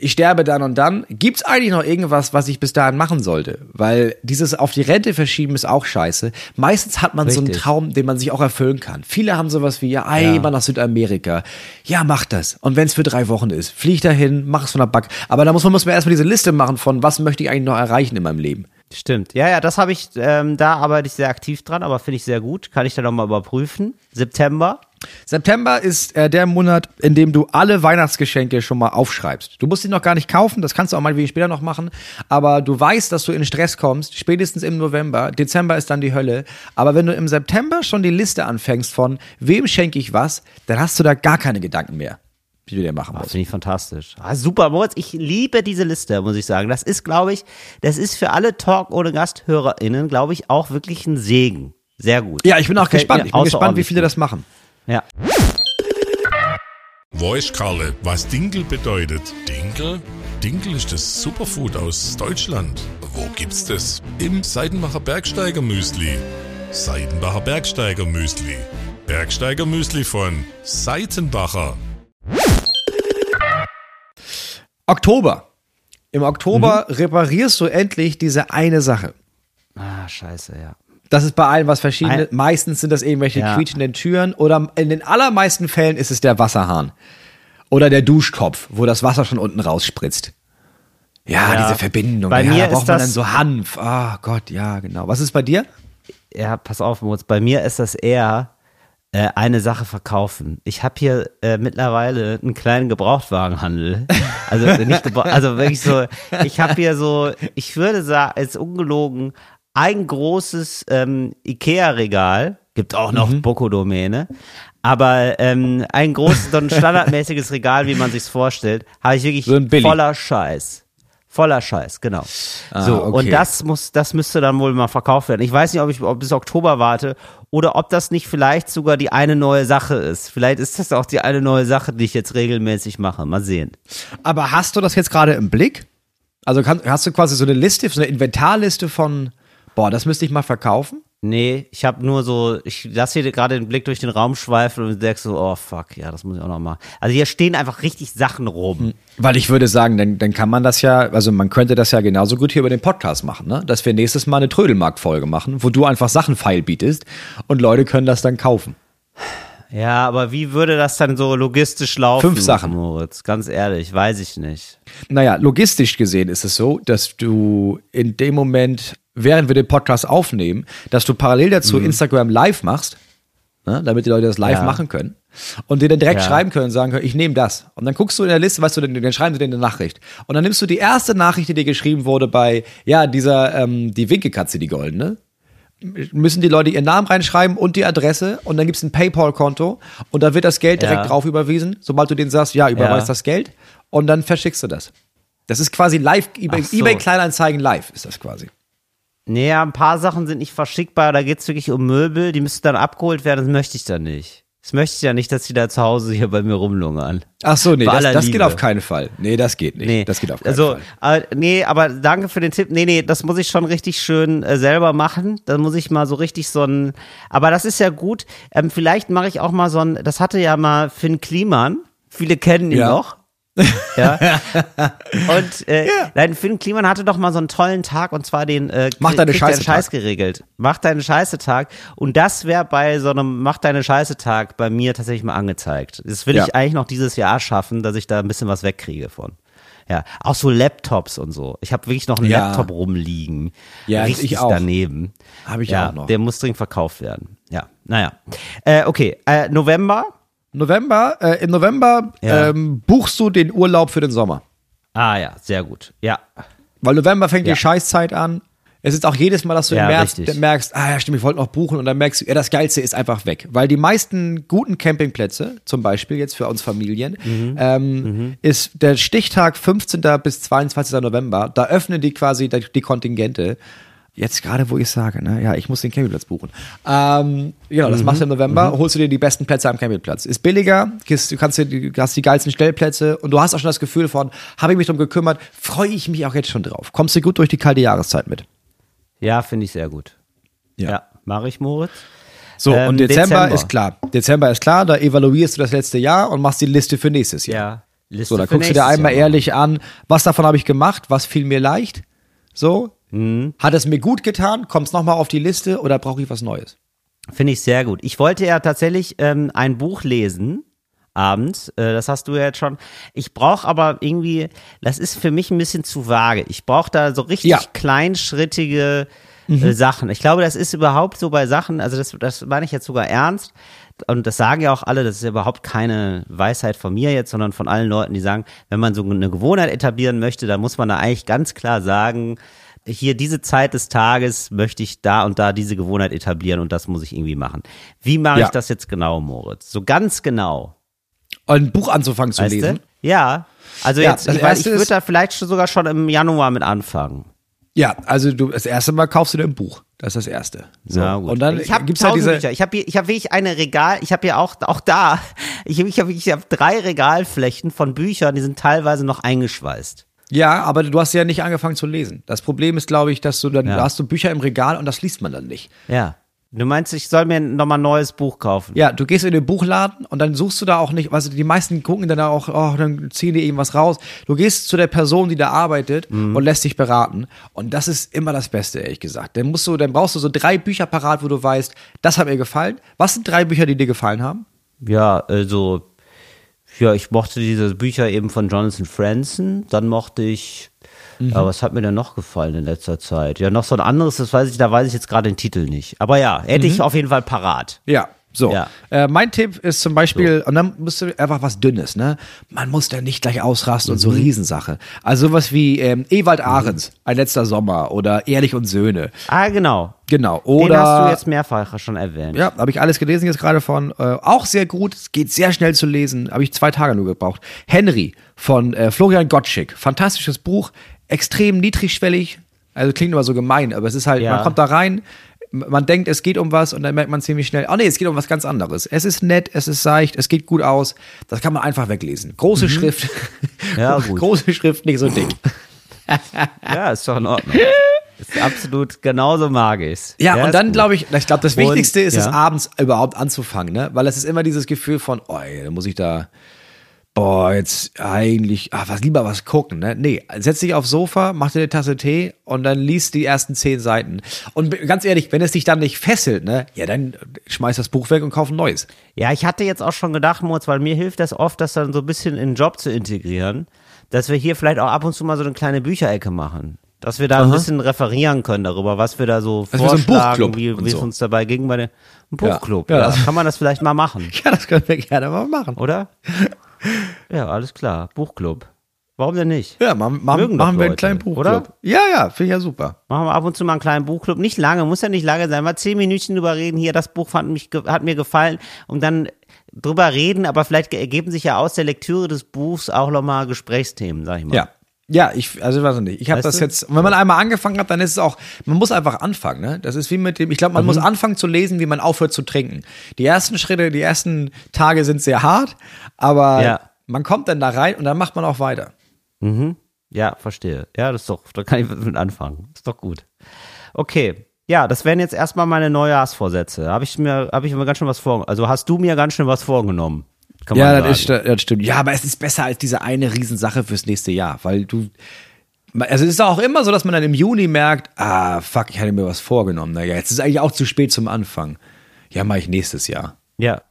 ich sterbe dann und dann. Gibt's eigentlich noch irgendwas, was ich bis dahin machen sollte? Weil dieses auf die Rente verschieben ist auch scheiße. Meistens hat man so einen Richtig. Traum, den man sich auch erfüllen kann. Viele haben sowas wie, ja, einmal nach Südamerika. Ja, mach das. Und wenn's für drei Wochen ist, flieg dahin, mach es von der Back. Aber da muss man, muss man erstmal diese Liste machen von, was möchte ich eigentlich noch erreichen in meinem Leben. Stimmt. Ja, ja, das habe ich, ähm, da arbeite ich sehr aktiv dran, aber finde ich sehr gut. Kann ich dann nochmal überprüfen. September. September ist äh, der Monat, in dem du alle Weihnachtsgeschenke schon mal aufschreibst. Du musst sie noch gar nicht kaufen, das kannst du auch mal wie später noch machen, aber du weißt, dass du in Stress kommst, spätestens im November. Dezember ist dann die Hölle. Aber wenn du im September schon die Liste anfängst von wem schenke ich was, dann hast du da gar keine Gedanken mehr, die du dir machen musst. Finde ich fantastisch. Ah, super, Moritz. Ich liebe diese Liste, muss ich sagen. Das ist, glaube ich, das ist für alle Talk ohne GasthörerInnen, glaube ich, auch wirklich ein Segen. Sehr gut. Ja, ich bin auch gespannt. Ich bin gespannt, wie viele das machen. Ja. Weiß Karle, was Dinkel bedeutet? Dinkel? Dinkel ist das Superfood aus Deutschland. Wo gibt's das? Im Seidenmacher Bergsteiger Müsli. Seidenbacher Bergsteiger Müsli. Bergsteiger Müsli von Seitenbacher. Oktober. Im Oktober Mhm. reparierst du endlich diese eine Sache. Ah, scheiße, ja. Das ist bei allen was verschiedenes. Ein- Meistens sind das irgendwelche Ja. quietschenden Türen oder in den allermeisten Fällen ist es der Wasserhahn. Oder der Duschkopf, wo das Wasser schon unten rausspritzt. Ja, Ja. diese Verbindung. Bei ja, mir da braucht ist man das- dann so Hanf. Ah Gott, ja, genau. Was ist bei dir? Ja, pass auf, Moritz. Bei mir ist das eher äh, eine Sache verkaufen. Ich habe hier äh, mittlerweile einen kleinen Gebrauchtwagenhandel. Also nicht gebra also wirklich so. Ich habe hier so, ich würde sagen, als ungelogen ein großes ähm, Ikea-Regal. Gibt auch noch Mhm. Boko-Domäne. Aber ähm, ein großes, so ein standardmäßiges Regal, wie man sich's vorstellt, habe ich wirklich So voller Scheiß. Voller Scheiß, genau. so, okay. und das muss, das müsste dann wohl mal verkauft werden. Ich weiß nicht, ob ich ob bis Oktober warte oder ob das nicht vielleicht sogar die eine neue Sache ist. Vielleicht ist das auch die eine neue Sache, die ich jetzt regelmäßig mache. Mal sehen. Aber hast du das jetzt gerade im Blick? Also kann, hast du quasi so eine Liste, so eine Inventarliste von, boah, das müsste ich mal verkaufen? Nee, ich habe nur so, ich lasse hier gerade den Blick durch den Raum schweifen und denk so, oh fuck, ja, das muss ich auch noch mal. Also hier stehen einfach richtig Sachen rum. Weil ich würde sagen, dann, dann kann man das ja, also man könnte das ja genauso gut hier über den Podcast machen, ne? Dass wir nächstes Mal eine Trödelmarkt-Folge machen, wo du einfach Sachen feil bietest und Leute können das dann kaufen. Ja, aber wie würde das dann so logistisch laufen? Fünf Sachen. Moritz, ganz ehrlich, weiß ich nicht. Naja, logistisch gesehen ist es so, dass du in dem Moment, während wir den Podcast aufnehmen, dass du parallel dazu Instagram live machst, ne, damit die Leute das live Ja. machen können und dir dann direkt Ja. schreiben können und sagen können, ich nehme das. Und dann guckst du in der Liste, weißt du, dann, dann schreiben sie dir eine Nachricht. Und dann nimmst du die erste Nachricht, die dir geschrieben wurde bei, ja, dieser, ähm, die Winkekatze, die goldene. Müssen die Leute ihren Namen reinschreiben und die Adresse und dann gibt's ein PayPal-Konto und da wird das Geld direkt Ja. drauf überwiesen, sobald du denen sagst, ja, überweist Ja. das Geld und dann verschickst du das. Das ist quasi live, eBay, so. eBay Kleinanzeigen live ist das quasi. Nee, ja, ein paar Sachen sind nicht verschickbar, da geht's wirklich um Möbel, die müssen dann abgeholt werden, das möchte ich dann nicht. Das möchte ich ja nicht, dass die da zu Hause hier bei mir rumlungern. Ach so, nee, das, das geht auf keinen Fall. Nee, das geht nicht. Nee, Das geht auf keinen also, Fall. Äh, nee, aber danke für den Tipp. Nee, nee, das muss ich schon richtig schön äh, selber machen. Da muss ich mal so richtig so ein. Aber das ist ja gut. Ähm, vielleicht mache ich auch mal so ein. Das hatte ja mal Finn Kliman. Viele kennen ihn Ja. noch. Ja. Und äh, nein, Finn Kliman hatte doch mal so einen tollen Tag und zwar den äh, Mach deine kriegt deinen Scheiße Scheiß geregelt. Mach deinen Scheiße Tag. Und das wäre bei so einem Mach deine Scheiße Tag bei mir tatsächlich mal angezeigt. Das will Ja. ich eigentlich noch dieses Jahr schaffen, dass ich da ein bisschen was wegkriege von. Ja, auch so Laptops und so. Ich habe wirklich noch einen Ja. Laptop rumliegen. Ja, richtig ich auch. daneben. Hab ich ja, auch noch. Der muss dringend verkauft werden. Ja, naja. Äh, okay, äh, November. November, äh, im November Ja. ähm, buchst du den Urlaub für den Sommer. Ah ja, sehr gut. Ja, Weil November fängt Ja. die Scheißzeit an. Es ist auch jedes Mal, dass du Ja, im März richtig. merkst, ah ja, stimmt, ich wollte noch buchen und dann merkst du, ja, das Geilste ist einfach weg. Weil die meisten guten Campingplätze, zum Beispiel jetzt für uns Familien, Mhm. ähm, ist der Stichtag 15. bis 22. November. Da öffnen die quasi die Kontingente. Jetzt gerade, wo ich sage, ne, ja, ich muss den Campingplatz buchen. Ähm, genau, Mhm. das machst du im November, holst du dir die besten Plätze am Campingplatz. Ist billiger, du kannst dir, hast die geilsten Stellplätze und du hast auch schon das Gefühl von, habe ich mich drum gekümmert, freue ich mich auch jetzt schon drauf. Kommst du gut durch die kalte Jahreszeit mit. ja, finde ich sehr gut. Ja. Ja, mache ich, Moritz. So, Ähm, und Dezember, Dezember. ist klar. Dezember ist klar, da evaluierst du das letzte Jahr und machst die Liste für nächstes Jahr. Ja, Liste So, da guckst du dir einmal Jahr. ehrlich an, was davon habe ich gemacht, was fiel mir leicht. So, Mhm. hat es mir gut getan, kommst nochmal auf die Liste oder brauche ich was Neues? Finde ich sehr gut. Ich wollte ja tatsächlich ähm, ein Buch lesen abends. Äh, das hast du ja jetzt schon. Ich brauche aber irgendwie, das ist für mich ein bisschen zu vage. Ich brauche da so richtig Ja. kleinschrittige Mhm. äh, Sachen. Ich glaube, das ist überhaupt so bei Sachen, also das, das meine ich jetzt sogar ernst. Und das sagen ja auch alle, das ist ja überhaupt keine Weisheit von mir jetzt, sondern von allen Leuten, die sagen, wenn man so eine Gewohnheit etablieren möchte, dann muss man da eigentlich ganz klar sagen, hier diese Zeit des Tages möchte ich da und da diese Gewohnheit etablieren und das muss ich irgendwie machen. Wie mache Ja. ich das jetzt genau, Moritz? So ganz genau. Ein Buch anzufangen zu Weißt lesen. du? Ja. Also Ja, jetzt, ich, weil ich würde da vielleicht sogar schon im Januar mit anfangen. Ja, also du das erste Mal kaufst du dir ein Buch. Das ist das erste. So. Na gut. Und dann ich habe gibt's halt diese Bücher. Ich habe ich hab wirklich eine Regal. Ich habe hier auch auch da. Ich habe ich hab, ich hab drei Regalflächen von Büchern. Die sind teilweise noch eingeschweißt. Ja, aber du hast ja nicht angefangen zu lesen. Das Problem ist, glaube ich, dass du dann Ja. da hast du Bücher im Regal und das liest man dann nicht. Ja. Du meinst, ich soll mir nochmal ein neues Buch kaufen? Ja, du gehst in den Buchladen und dann suchst du da auch nicht, also die meisten gucken dann auch, oh, dann ziehen die irgendwas raus. Du gehst zu der Person, die da arbeitet Mhm. und lässt dich beraten. Und das ist immer das Beste, ehrlich gesagt. Dann musst du, dann brauchst du so drei Bücher parat, wo du weißt, das hat mir gefallen. Was sind drei Bücher, die dir gefallen haben? Ja, also, ja, ich mochte diese Bücher eben von Jonathan Franzen. Dann mochte ich, Mhm. ja, was hat mir denn noch gefallen in letzter Zeit? Ja, noch so ein anderes, das weiß ich, da weiß ich jetzt gerade den Titel nicht. Aber ja, hätte Mhm. ich auf jeden Fall parat. Ja. So, Ja. Äh, mein Tipp ist zum Beispiel, und dann musst du einfach was Dünnes, ne? Man muss da nicht gleich ausrasten Mhm. und so Riesensache. Also sowas wie ähm, Ewald Ahrens, Ein letzter Sommer oder Ehrlich und Söhne. Ah, genau. Genau. Den Oder hast du jetzt mehrfach schon erwähnt. Ja, habe ich alles gelesen jetzt gerade von. Äh, auch sehr gut. Es geht sehr schnell zu lesen. Habe ich zwei Tage nur gebraucht. Henry von äh, Florian Gottschick. Fantastisches Buch. Extrem niedrigschwellig. Also klingt immer so gemein, aber es ist halt, Ja. man kommt da rein, man denkt, es geht um was und dann merkt man ziemlich schnell, oh nee, es geht um was ganz anderes. Es ist nett, es ist seicht, es geht gut aus. Das kann man einfach weglesen. Große Schrift. Mhm. Ja, gut. Große Schrift, nicht so dick. Ja, ist doch in Ordnung. ist absolut genauso mag ich's. Ja, Der und dann glaube ich, ich glaube, das Und- Wichtigste ist es ja. abends überhaupt anzufangen, ne? Weil es ist immer dieses Gefühl von, oh, ey, da muss ich da, boah, jetzt eigentlich, ah, was lieber was gucken, ne? Nee, setz dich aufs Sofa, mach dir eine Tasse Tee und dann liest die ersten zehn Seiten. Und ganz ehrlich, wenn es dich dann nicht fesselt, ne? Ja, dann schmeiß das Buch weg und kauf ein neues. Ja, ich hatte jetzt auch schon gedacht, Moritz, weil mir hilft das oft, das dann so ein bisschen in den Job zu integrieren, dass wir hier vielleicht auch ab und zu mal so eine kleine Bücherecke machen. Dass wir da ein bisschen referieren können darüber, was wir da so Also so vorschlagen, Buchclub wie, es so. uns dabei ging bei dem Buchclub. Ja, Ja. Kann man das vielleicht mal machen, Ja, das können wir gerne mal machen. oder? Ja, alles klar. Buchclub. Warum denn nicht? Ja, machen, machen, machen wir einen kleinen Buchclub. oder? Ja, ja, finde ich ja super. Machen wir ab und zu mal einen kleinen Buchclub. Nicht lange, muss ja nicht lange sein. Mal zehn Minütchen drüber reden. Hier, das Buch fand mich, hat mir gefallen. Und dann drüber reden, aber vielleicht ge- ergeben sich ja aus der Lektüre des Buchs auch nochmal Gesprächsthemen, sag ich mal. Ja. Ja, ich, also weiß ich nicht. Ich habe das du? jetzt, wenn man einmal angefangen hat, dann ist es auch, man muss einfach anfangen, ne? Das ist wie mit dem, ich glaube, man Mhm. muss anfangen zu lesen, wie man aufhört zu trinken. Die ersten Schritte, die ersten Tage sind sehr hart, aber Ja. man kommt dann da rein und dann macht man auch weiter. Ja, verstehe. Ja, das ist doch, da kann ich mit anfangen. Ist doch gut. Okay. Ja, das wären jetzt erstmal meine Neujahrsvorsätze. Habe ich mir, habe ich mir ganz schön was vorgenommen. Also hast du mir ganz schön was vorgenommen. Kann Ja, das, ist, das stimmt. Ja, aber es ist besser als diese eine Riesensache fürs nächste Jahr, weil du, also es ist auch immer so, dass man dann im Juni merkt, ah, fuck, ich hatte mir was vorgenommen. Naja, jetzt ist eigentlich auch zu spät zum Anfang. Ja, mache ich nächstes Jahr. Ja.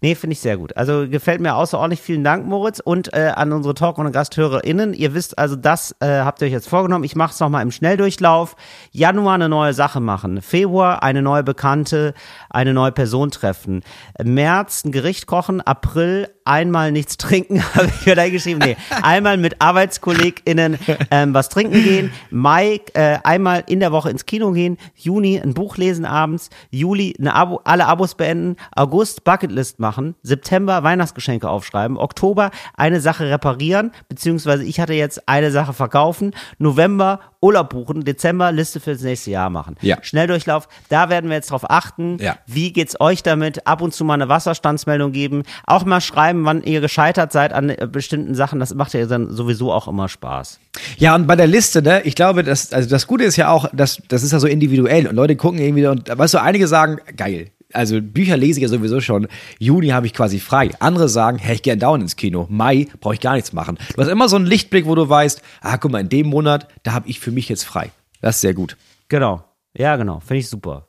Nee, finde ich sehr gut. Also gefällt mir außerordentlich. Vielen Dank, Moritz. Und äh, an unsere Talk- und GasthörerInnen. Ihr wisst also, das äh, habt ihr euch jetzt vorgenommen. Ich mache es nochmal im Schnelldurchlauf. Januar eine neue Sache machen. Februar eine neue Bekannte, eine neue Person treffen. März ein Gericht kochen. April einmal nichts trinken, habe ich mir da geschrieben. Nee, einmal mit ArbeitskollegInnen ähm, was trinken gehen. Mai äh, einmal in der Woche ins Kino gehen. Juni ein Buch lesen abends. Juli eine Abo, alle Abos beenden. August Bucketlist machen. September Weihnachtsgeschenke aufschreiben. Oktober eine Sache reparieren, beziehungsweise ich hatte jetzt eine Sache verkaufen. November Urlaub buchen. Dezember Liste fürs nächste Jahr machen. Ja. Schnelldurchlauf, da werden wir jetzt drauf achten. Ja. Wie geht's euch damit? Ab und zu mal eine Wasserstandsmeldung geben. Auch mal schreiben, wann ihr gescheitert seid an äh, bestimmten Sachen. Das macht ja dann sowieso auch immer Spaß. Ja, und bei der Liste, ne, ich glaube, das, also das Gute ist ja auch, dass, das ist ja so individuell und Leute gucken irgendwie und, weißt du, einige sagen, geil. Also Bücher lese ich ja sowieso schon. Juni habe ich quasi frei. Andere sagen, hey, ich gehe dauernd ins Kino. Mai brauche ich gar nichts machen. Du hast immer so einen Lichtblick, wo du weißt, ah, guck mal, in dem Monat, da habe ich für mich jetzt frei. Das ist sehr gut. Genau. Ja, genau. Finde ich super.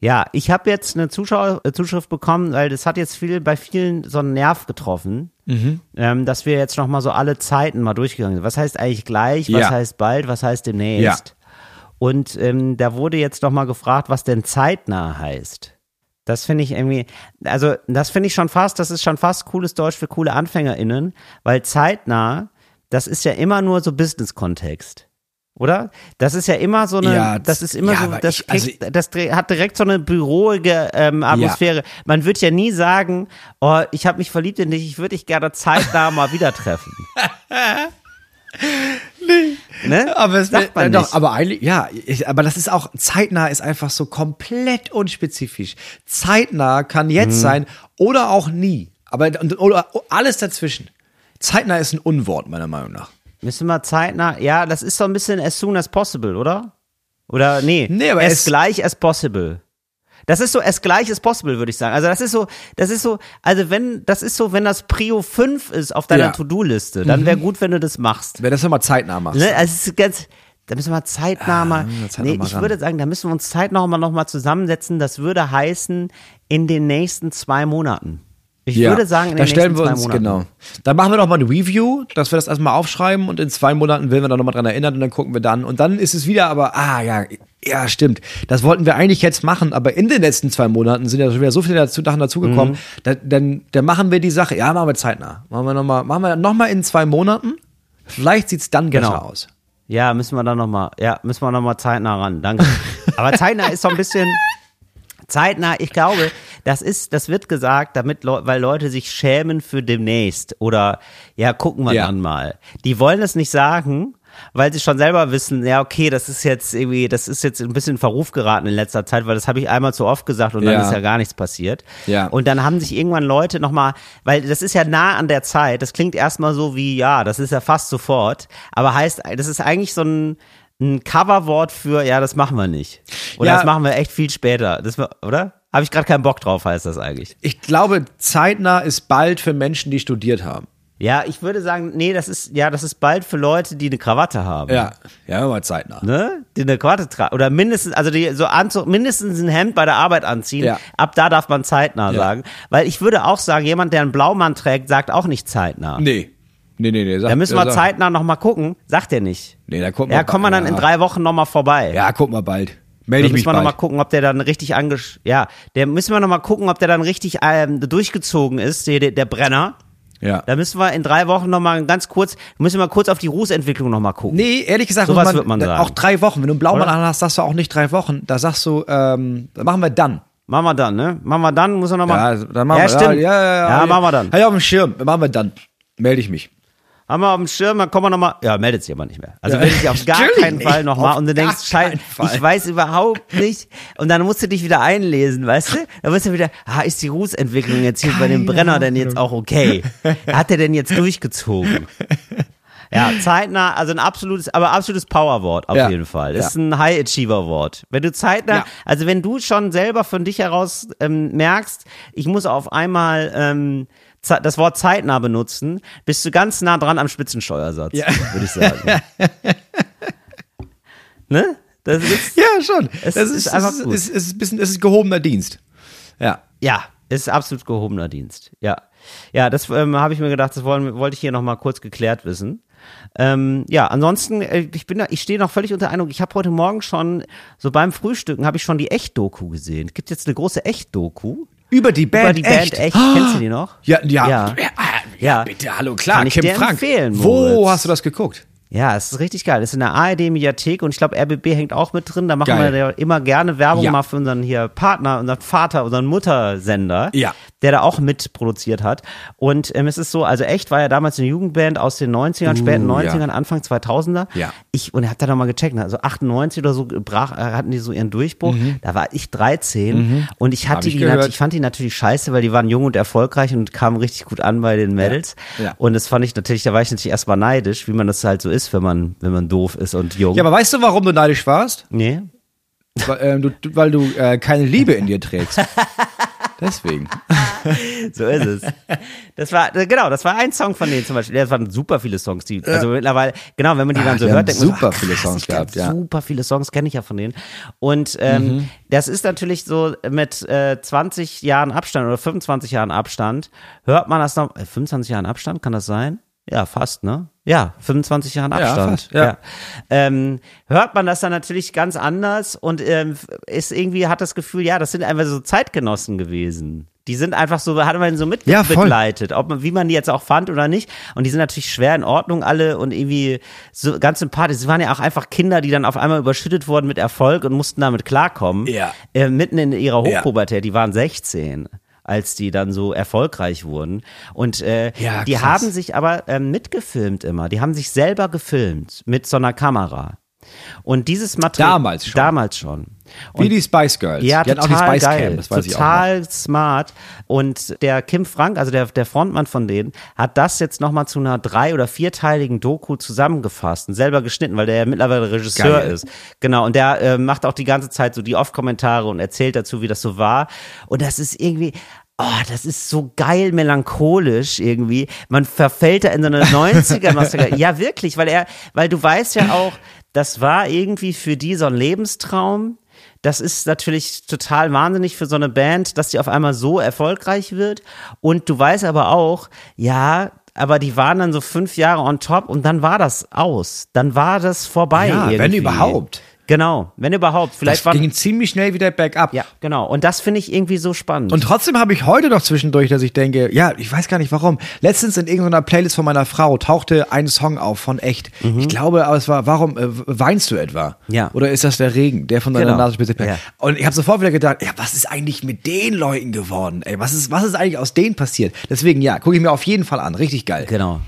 Ja, ich habe jetzt eine Zuschau äh, Zuschrift bekommen, weil das hat jetzt viel, bei vielen so einen Nerv getroffen, ähm, dass wir jetzt nochmal so alle Zeiten mal durchgegangen sind. Was heißt eigentlich gleich? Was Ja. heißt bald? Was heißt demnächst? Und ähm, da wurde jetzt noch mal gefragt, was denn zeitnah heißt. Das finde ich irgendwie, also das finde ich schon fast, das ist schon fast cooles Deutsch für coole AnfängerInnen, weil zeitnah, das ist ja immer nur so Business-Kontext. Oder? Das ist ja immer so eine, Ja, das ist immer ja, so, das, ich- also- kriegt, das hat direkt so eine büroige ähm, Atmosphäre. Man wird ja nie sagen, oh, ich habe mich verliebt in dich, ich würde dich gerne zeitnah mal wieder treffen. nee. Ne? Aber es Sagt man doch, nicht. aber eigentlich, ja, ich, aber das ist auch, zeitnah ist einfach so komplett unspezifisch. Zeitnah kann Mhm. jetzt sein oder auch nie. Aber oder alles dazwischen. Zeitnah ist ein Unwort, meiner Meinung nach. Müssen wir zeitnah, ja, das ist so ein bisschen as soon as possible, oder? Oder nee, Nee, aber as es- gleich as possible. Das ist so as gleich as possible, würde ich sagen. Also das ist so, das ist so, also wenn, das ist so, wenn das Prio 5 ist auf deiner Ja. To-Do-Liste, dann wäre gut, wenn du das machst. Wenn das nochmal zeitnah machst. Ne? Also es ist ganz, da müssen wir zeitnah mal, müssen wir zeitnah nee, mal ich ran. würde sagen, da müssen wir uns zeitnah mal noch mal zusammensetzen. Das würde heißen, in den nächsten zwei Monaten. Ich würde sagen, in da den stellen nächsten wir uns, Monaten. genau. Dann machen wir noch mal eine Review, dass wir das erstmal aufschreiben und in zwei Monaten werden wir dann nochmal dran erinnern und dann gucken wir dann. Und dann ist es wieder aber, ah ja, ja, stimmt. Das wollten wir eigentlich jetzt machen, aber in den letzten zwei Monaten sind ja schon wieder so viele dazu, Sachen dazugekommen. Mhm. Da, dann, dann machen wir die Sache, ja, machen wir zeitnah. Machen wir nochmal, machen wir noch mal in zwei Monaten. Vielleicht sieht's dann Genau. besser aus. Ja, müssen wir dann noch mal, ja, müssen wir noch mal zeitnah ran. Danke. Aber zeitnah ist so ein bisschen zeitnah. Ich glaube, das ist, das wird gesagt, damit, Leu weil Leute sich schämen für demnächst oder ja, gucken wir Ja. dann mal. Die wollen es nicht sagen. Weil sie schon selber wissen, ja, okay, das ist jetzt irgendwie, das ist jetzt ein bisschen in Verruf geraten in letzter Zeit, weil das habe ich einmal zu oft gesagt und dann Ja. ist ja gar nichts passiert. Ja. Und dann haben sich irgendwann Leute nochmal, weil das ist ja nah an der Zeit, das klingt erstmal so wie, ja, das ist ja fast sofort, aber heißt, das ist eigentlich so ein, ein Coverwort für, ja, das machen wir nicht. Oder Ja. das machen wir echt viel später. Das, oder? Habe ich gerade keinen Bock drauf, heißt das eigentlich. Ich glaube, zeitnah ist bald für Menschen, die studiert haben. Ja, ich würde sagen, nee, das ist, ja, das ist bald für Leute, die eine Krawatte haben. Ja, ja, mal zeitnah. Ne? Die eine Krawatte tragen. Oder mindestens, also die so Anzug, mindestens ein Hemd bei der Arbeit anziehen. Ja. Ab da darf man zeitnah Ja. sagen. Weil ich würde auch sagen, jemand, der einen Blaumann trägt, sagt auch nicht zeitnah. Nee. Nee, nee, nee. Sag, Da müssen wir sag- zeitnah nochmal gucken. Sagt er nicht. Nee, da gucken wir Ja, kommen wir dann in ja. drei Wochen nochmal vorbei. Ja, guck mal bald. Melde ich müssen mich wir nochmal bald. gucken, ob der dann richtig angesch... Ja, der müssen wir nochmal gucken, ob der dann richtig ähm, durchgezogen ist, der, der Brenner. Ja. Da müssen wir in drei Wochen nochmal ganz kurz, müssen wir kurz auf die Rußentwicklung nochmal gucken. Nee, ehrlich gesagt, Sowas muss wird man sagen. auch drei Wochen. Wenn du einen Blaumann anhast, sagst du auch nicht drei Wochen. Da sagst du, ähm, machen wir dann. Machen wir dann, ne? Machen wir dann, muss er nochmal... Ja, dann machen ja, wir stimmt. Ja, ja, ja, ja, machen wir dann. Halt auf dem Schirm. Machen wir dann. Melde ich mich. Haben wir auf dem Schirm, dann kommen wir nochmal. Ja, meldet sich aber nicht mehr. Also Ja. meldet sich auf gar keinen Fall nochmal und du denkst, scheiße, ich weiß überhaupt nicht. Und dann musst du dich wieder einlesen, weißt du? Dann musst du wieder, ah, ist die Rußentwicklung jetzt hier bei dem Brenner denn jetzt auch okay? Hat er denn jetzt durchgezogen? Ja, zeitnah, also ein absolutes, aber absolutes Powerwort auf Ja. jeden Fall. Das Ja. ist ein High Achiever Wort. Wenn du zeitnah, Ja. also wenn du schon selber von dich heraus ähm, merkst, ich muss auf einmal ähm, das Wort zeitnah benutzen, bist du ganz nah dran am Spitzensteuersatz, Ja. würde ich sagen. ne? Das ist, Ja, schon. Es das ist ist, einfach es ist, gut. es ist, es ist ein bisschen, es ist gehobener Dienst. Ja. ja, ist absolut gehobener Dienst. Ja, ja, das ähm, habe ich mir gedacht, das wollen, wollte ich hier nochmal kurz geklärt wissen. Ähm, ja, ansonsten, äh, ich bin ich stehe noch völlig unter Eindruck. Ich habe heute Morgen schon, so beim Frühstücken, habe ich schon die Echt-Doku gesehen. Es gibt jetzt eine große Echt-Doku. Über die Band. Über die Band Echt. Kennst du die noch? Ja, ja. Ja. Ja, Ja. bitte, hallo, klar. Kann ich Kim dir Frank. empfehlen, Wo Moritz. hast du das geguckt? Ja, es ist richtig geil. Das ist in der ARD-Mediathek und ich glaube, RBB hängt auch mit drin. Da machen Geil. wir ja immer gerne Werbung Ja. mal für unseren hier Partner, unseren Vater, unseren Muttersender, Ja. Der da auch mitproduziert hat. Und ähm, es ist so, also echt war ja damals eine Jugendband aus den 90ern, späten Uh, ja. 90ern, Anfang 2000er. Ja. Ich, und hab da noch mal gecheckt, also 98 oder so brach, äh, hatten die so ihren Durchbruch. Da war ich 13 und ich hatte Mhm. Ich die, gehört. ich fand die natürlich scheiße, weil die waren jung und erfolgreich und kamen richtig gut an bei den Mädels. Ja. Und das fand ich natürlich, da war ich natürlich erstmal neidisch, wie man das halt so ist, wenn man, wenn man doof ist und jung. Ja, aber weißt du, warum du neidisch warst? nee. Weil, ähm, du, du- weil du äh, keine Liebe in dir trägst. Deswegen. So ist es. Das war, äh, genau, das war ein Song von denen zum Beispiel. Das waren super viele Songs, die, also mittlerweile, genau, wenn man die dann Ah, so hört, denkt man so, super ach, viele krass, Songs ich kenn gehabt, ja. Mhm. Super viele Songs kenne ich ja von denen. Und ähm, das ist natürlich so mit äh, 20 Jahren Abstand oder 25 Jahren Abstand, hört man das noch, äh, 25 Jahren Abstand, kann das sein? Ja, fast, ne? Ja, 25 Jahren Ja, Abstand. fast, ja. Ähm, hört man das dann natürlich ganz anders und ähm, ist irgendwie, hat das Gefühl, ja, das sind einfach so Zeitgenossen gewesen. Die sind einfach so, hat man so Ja, mitbegleitet, ob man, wie man die jetzt auch fand oder nicht. Und die sind natürlich schwer in Ordnung alle und irgendwie so ganz sympathisch. Sie waren ja auch einfach Kinder, die dann auf einmal überschüttet wurden mit Erfolg und mussten damit klarkommen. Ja. Äh, mitten in ihrer Ja. Hochpubertät, die waren 16 als die dann so erfolgreich wurden. Und äh, Ja, die haben sich aber ähm, mitgefilmt immer. Die haben sich selber gefilmt mit so einer Kamera. Und dieses Material. Damals schon. Damals schon. Wie die Spice Girls. Ja, die total auch die Spice geil, Cam, das weiß ich auch. total smart. Und der Kim Frank, also der, der Frontmann von denen, hat das jetzt nochmal zu einer drei- oder vierteiligen Doku zusammengefasst und selber geschnitten, weil der ja mittlerweile Regisseur Geil. ist. Genau, und der äh, macht auch die ganze Zeit so die Off-Kommentare und erzählt dazu, wie das so war. Und das ist irgendwie, Oh, das ist so geil melancholisch irgendwie. Man verfällt da in so eine 90er Ja, wirklich, weil er, weil du weißt ja auch, das war irgendwie für die so ein Lebenstraum. Das ist natürlich total wahnsinnig für so eine Band, dass die auf einmal so erfolgreich wird. Und du weißt aber auch, ja, aber die waren dann so fünf Jahre on top und dann war das aus. Dann war das vorbei. Ja, wenn irgendwie. überhaupt. Genau, wenn überhaupt. Vielleicht Das ging ziemlich schnell wieder bergab. Ja, genau. Und das finde ich irgendwie so spannend. Und trotzdem habe ich heute noch zwischendurch, dass ich denke, ja, ich weiß gar nicht warum. Letztens in irgendeiner Playlist von meiner Frau tauchte ein Song auf von echt. Ich glaube, aber es war, warum äh, weinst du etwa? Mhm. Ja. Oder ist das der Regen, der von deiner Genau. Nasenspitze? Ja. Und ich habe sofort wieder gedacht, ja, was ist eigentlich mit den Leuten geworden? Ey, was ist, was ist eigentlich aus denen passiert? Deswegen, ja, gucke ich mir auf jeden Fall an. Richtig geil. Genau.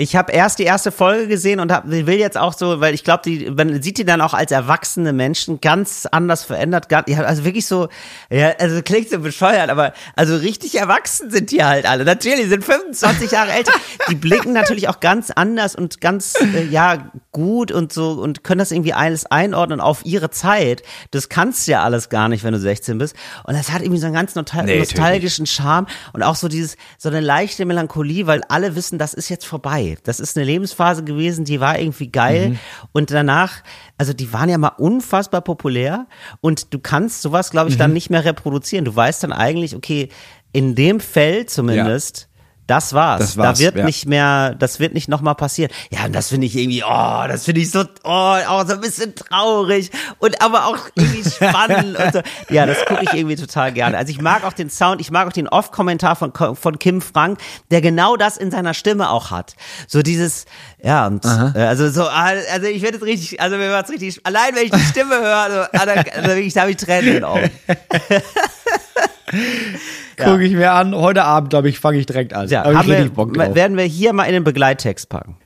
Ich habe erst die erste Folge gesehen und hab, will jetzt auch so, weil ich glaube, die, man sieht die dann auch als erwachsene Menschen ganz anders verändert. Ganz, also wirklich so, ja, also klingt so bescheuert, aber also richtig erwachsen sind die halt alle. Natürlich die sind 25 Jahre älter. Die blicken natürlich auch ganz anders und ganz äh, ja gut und so und können das irgendwie alles einordnen auf ihre Zeit. Das kannst du ja alles gar nicht, wenn du 16 bist. Und das hat irgendwie so einen ganz nostal Nee, nostalgischen Charme und auch so dieses so eine leichte Melancholie, weil alle wissen, das ist jetzt vorbei. Das ist eine Lebensphase gewesen, die war irgendwie geil Mhm. und danach, also die waren ja mal unfassbar populär und du kannst sowas, glaube ich, Mhm. dann nicht mehr reproduzieren. Du weißt dann eigentlich, okay, in dem Feld zumindest Das war's. Das war's, da wird ja. nicht mehr, das wird nicht nochmal passieren. Ja, und das finde ich irgendwie, oh, das finde ich so, oh, auch so ein bisschen traurig und aber auch irgendwie spannend und so. Ja, das gucke ich irgendwie total gerne. Also ich mag auch den Sound, ich mag auch den Off-Kommentar von, von Kim Frank, der genau das in seiner Stimme auch hat. So dieses, ja, und, äh, also so, also ich werde jetzt richtig, also mir war's richtig, allein wenn ich die Stimme höre, also, also wirklich, da habe ich Tränen in den Augen. Gucke ich mir an. Heute Abend, glaube ich, fange ich direkt an. Ja, ich haben wir, werden wir hier mal in den Begleittext packen.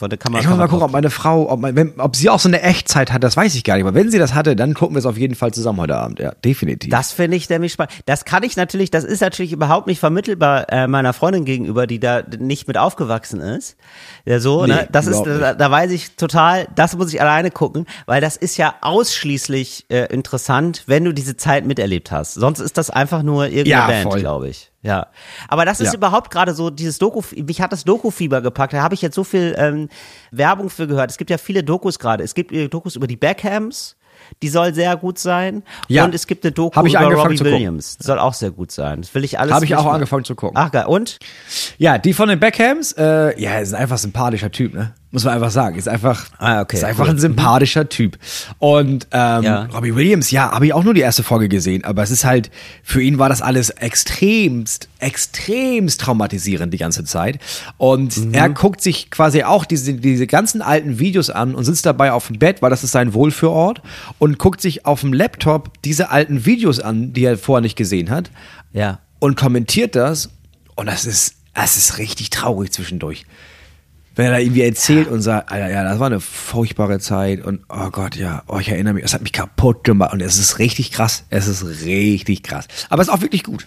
Von der Kamera. Ich muss mal gucken, ob meine Frau, ob, mein, wenn, ob sie auch so eine Echtzeit hat, das weiß ich gar nicht. Aber wenn sie das hatte, dann gucken wir es auf jeden Fall zusammen heute Abend. Ja, definitiv. Das finde ich nämlich spannend. Das kann ich natürlich, das ist natürlich überhaupt nicht vermittelbar äh, meiner Freundin gegenüber, die da nicht mit aufgewachsen ist. Ja, so, Nee, ne? Das ist, da, da weiß ich total, das muss ich alleine gucken, weil das ist ja ausschließlich äh, interessant, wenn du diese Zeit miterlebt hast. Sonst ist das einfach nur irgendeine Ja, Band, glaube ich. Ja. Aber das ist Ja. überhaupt gerade so, dieses Doku, mich hat das Doku-Fieber gepackt. Da habe ich jetzt so viel ähm, Werbung für gehört. Es gibt ja viele Dokus gerade. Es gibt äh, Dokus über die Beckhams. Die soll sehr gut sein. Ja. Und es gibt eine Doku über Robbie. Williams. Soll auch sehr gut sein. Das will ich alles. Habe ich auch mal- angefangen zu gucken. Ach geil. Und? Ja, die von den Beckhams, äh, ja, ist einfach ein sympathischer Typ, ne? Muss man einfach sagen. Ist einfach, Ah, okay, ist einfach cool. ein sympathischer Typ. Und ähm, Ja. Robbie Williams, ja, habe ich auch nur die erste Folge gesehen, aber es ist halt, für ihn war das alles extremst, extremst traumatisierend die ganze Zeit. Und Mhm. er guckt sich quasi auch diese, diese ganzen alten Videos an und sitzt dabei auf dem Bett, weil das ist sein Wohlfühlort, und guckt sich auf dem Laptop diese alten Videos an, die er vorher nicht gesehen hat Ja. und kommentiert das und das ist, das ist richtig traurig zwischendurch. Wenn er da irgendwie erzählt und sagt, Alter, ja, das war eine furchtbare Zeit und oh Gott, ja, oh, ich erinnere mich, das hat mich kaputt gemacht und es ist richtig krass, es ist richtig krass. Aber es ist auch wirklich gut.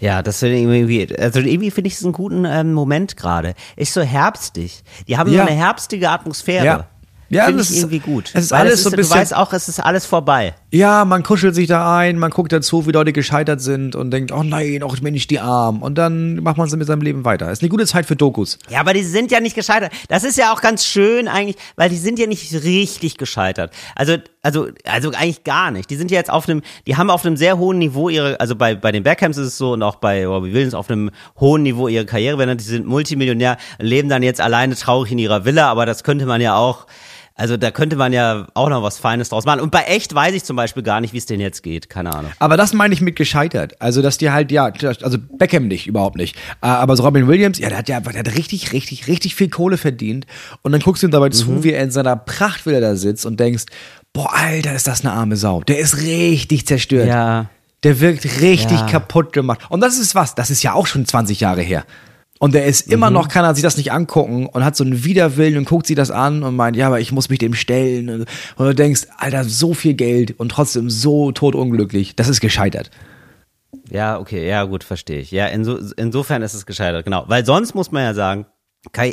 Ja, das finde ich irgendwie, also irgendwie finde ich es einen guten ähm, Moment gerade. Ist so herbstig. Die haben Ja. so eine herbstige Atmosphäre. Ja. Ja, finde das ich ist- irgendwie gut. es ist Weil alles es so ein Du bisschen- weißt auch, es ist alles vorbei. Ja, man kuschelt sich da ein, man guckt dazu, wie Leute gescheitert sind und denkt, oh nein, auch bin ich die arm. Und dann macht man so mit seinem Leben weiter. Ist eine gute Zeit für Dokus. Ja, aber die sind ja nicht gescheitert. Das ist ja auch ganz schön eigentlich, weil die sind ja nicht richtig gescheitert. Also, also, also eigentlich gar nicht. Die sind ja jetzt auf einem, die haben auf einem sehr hohen Niveau ihre, also bei, bei den Beckhams ist es so und auch bei Robbie Williams auf einem hohen Niveau ihre Karriere, wenn die sind Multimillionär, leben dann jetzt alleine traurig in ihrer Villa, aber das könnte man ja auch, also da könnte man ja auch noch was Feines draus machen. Und bei echt weiß ich zum Beispiel gar nicht, wie es denen jetzt geht. Keine Ahnung. Aber das meine ich mit gescheitert. Also, dass die halt, ja, also Beckham nicht, überhaupt nicht. Äh, Aber so Robin Williams, ja, der hat ja der hat richtig, richtig, richtig viel Kohle verdient. Und dann guckst du ihm dabei Mhm. zu, wie er in seiner Prachtvilla da sitzt und denkst, boah, Alter, ist das eine arme Sau. Der ist richtig zerstört. Ja. Der wirkt richtig Ja. kaputt gemacht. Und das ist was, das ist ja auch schon 20 Jahre her. Und der ist Mhm. immer noch, kann er sich das nicht angucken und hat so einen Widerwillen und guckt sich das an und meint, ja, aber ich muss mich dem stellen. Und, und du denkst, Alter, so viel Geld und trotzdem so totunglücklich. Das ist gescheitert. Ja, okay, ja, gut, verstehe ich. Ja, inso, insofern ist es gescheitert, genau. Weil sonst muss man ja sagen,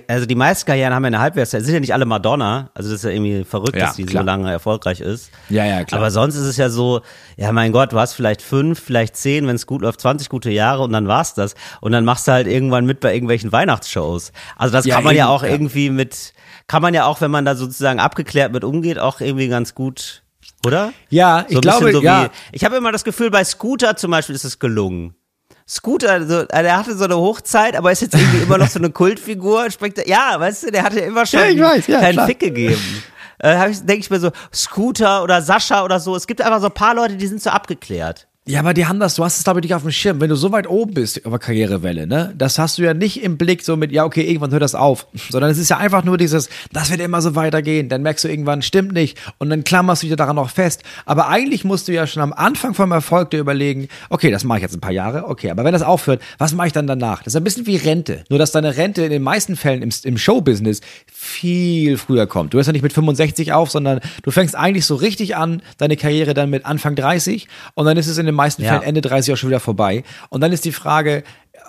also die meisten Karrieren haben ja eine Halbwertszeit, sind ja nicht alle Madonna, also das ist ja irgendwie verrückt, Ja, dass die klar. so lange erfolgreich ist. Ja, ja, klar. Aber sonst ist es ja so, ja mein Gott, du hast vielleicht fünf, vielleicht zehn, wenn es gut läuft, 20 gute Jahre und dann war's das. Und dann machst du halt irgendwann mit bei irgendwelchen Weihnachtsshows. Also das Ja, kann man ja auch irgendwie mit, kann man ja auch, wenn man da sozusagen abgeklärt mit umgeht, auch irgendwie ganz gut, oder? Ja, ich ein glaube, so ja. Wie, ich habe immer das Gefühl, bei Scooter zum Beispiel ist es gelungen. Scooter, so, der hatte so eine Hochzeit, aber ist jetzt irgendwie immer noch so eine Kultfigur. Spricht, ja, weißt du, der hatte immer schon Ja, weiß, ja, keinen klar. Fick gegeben. Äh, denke ich mir so, Scooter oder Sascha oder so. Es gibt einfach so ein paar Leute, die sind so abgeklärt. Ja, aber die haben das, du hast es glaube ich nicht auf dem Schirm. Wenn du so weit oben bist der Karrierewelle, ne, das hast du ja nicht im Blick so mit, ja, okay, irgendwann hört das auf. Sondern es ist ja einfach nur dieses, das wird immer so weitergehen. Dann merkst du irgendwann, stimmt nicht. Und dann klammerst du dich daran noch fest. Aber eigentlich musst du ja schon am Anfang vom Erfolg dir überlegen, okay, das mache ich jetzt ein paar Jahre, okay, aber wenn das aufhört, was mache ich dann danach? Das ist ein bisschen wie Rente. Nur, dass deine Rente in den meisten Fällen im, im Showbusiness viel früher kommt. Du hörst ja nicht mit 65 auf, sondern du fängst eigentlich so richtig an, deine Karriere dann mit Anfang 30 und dann ist es in den meisten Ja. Fällen Ende 30 auch schon wieder vorbei. Und dann ist die Frage,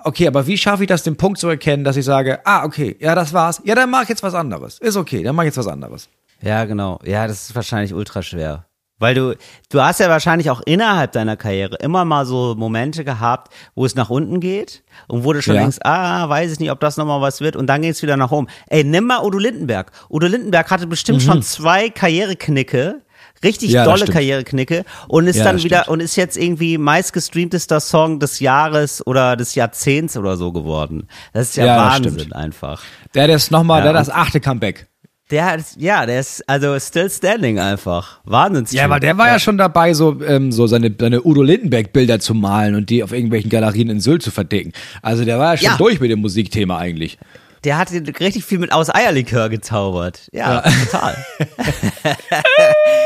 okay, aber wie schaffe ich das, den Punkt zu erkennen, dass ich sage, ah, okay, ja, das war's. Ja, dann mach ich jetzt was anderes. Ist okay, dann mach ich jetzt was anderes. Ja, genau. Ja, das ist wahrscheinlich ultra schwer. Weil du, du hast ja wahrscheinlich auch innerhalb deiner Karriere immer mal so Momente gehabt, wo es nach unten geht und wo du schon Ja. denkst, ah, weiß ich nicht, ob das nochmal was wird und dann geht's wieder nach oben. Ey, nimm mal Udo Lindenberg. Udo Lindenberg hatte bestimmt schon zwei Karriereknicke, richtig. Ja, dolle. Karriereknicke und ist Ja, dann wieder stimmt. und ist jetzt irgendwie meistgestreamtester Song des Jahres oder des Jahrzehnts oder so geworden. Das ist ja, Ja, Wahnsinn einfach. Der, der ist nochmal, Ja, der das achte Comeback. Der hat, ja, der ist also still standing einfach. Wahnsinns. Ja, weil der war ja, schon dabei, so, ähm, so seine, seine Udo Lindenberg-Bilder zu malen und die auf irgendwelchen Galerien in Sylt zu verdicken. Also der war ja schon Ja. durch mit dem Musikthema eigentlich. Der hat richtig viel mit aus Eierlikör gezaubert. Ja, total.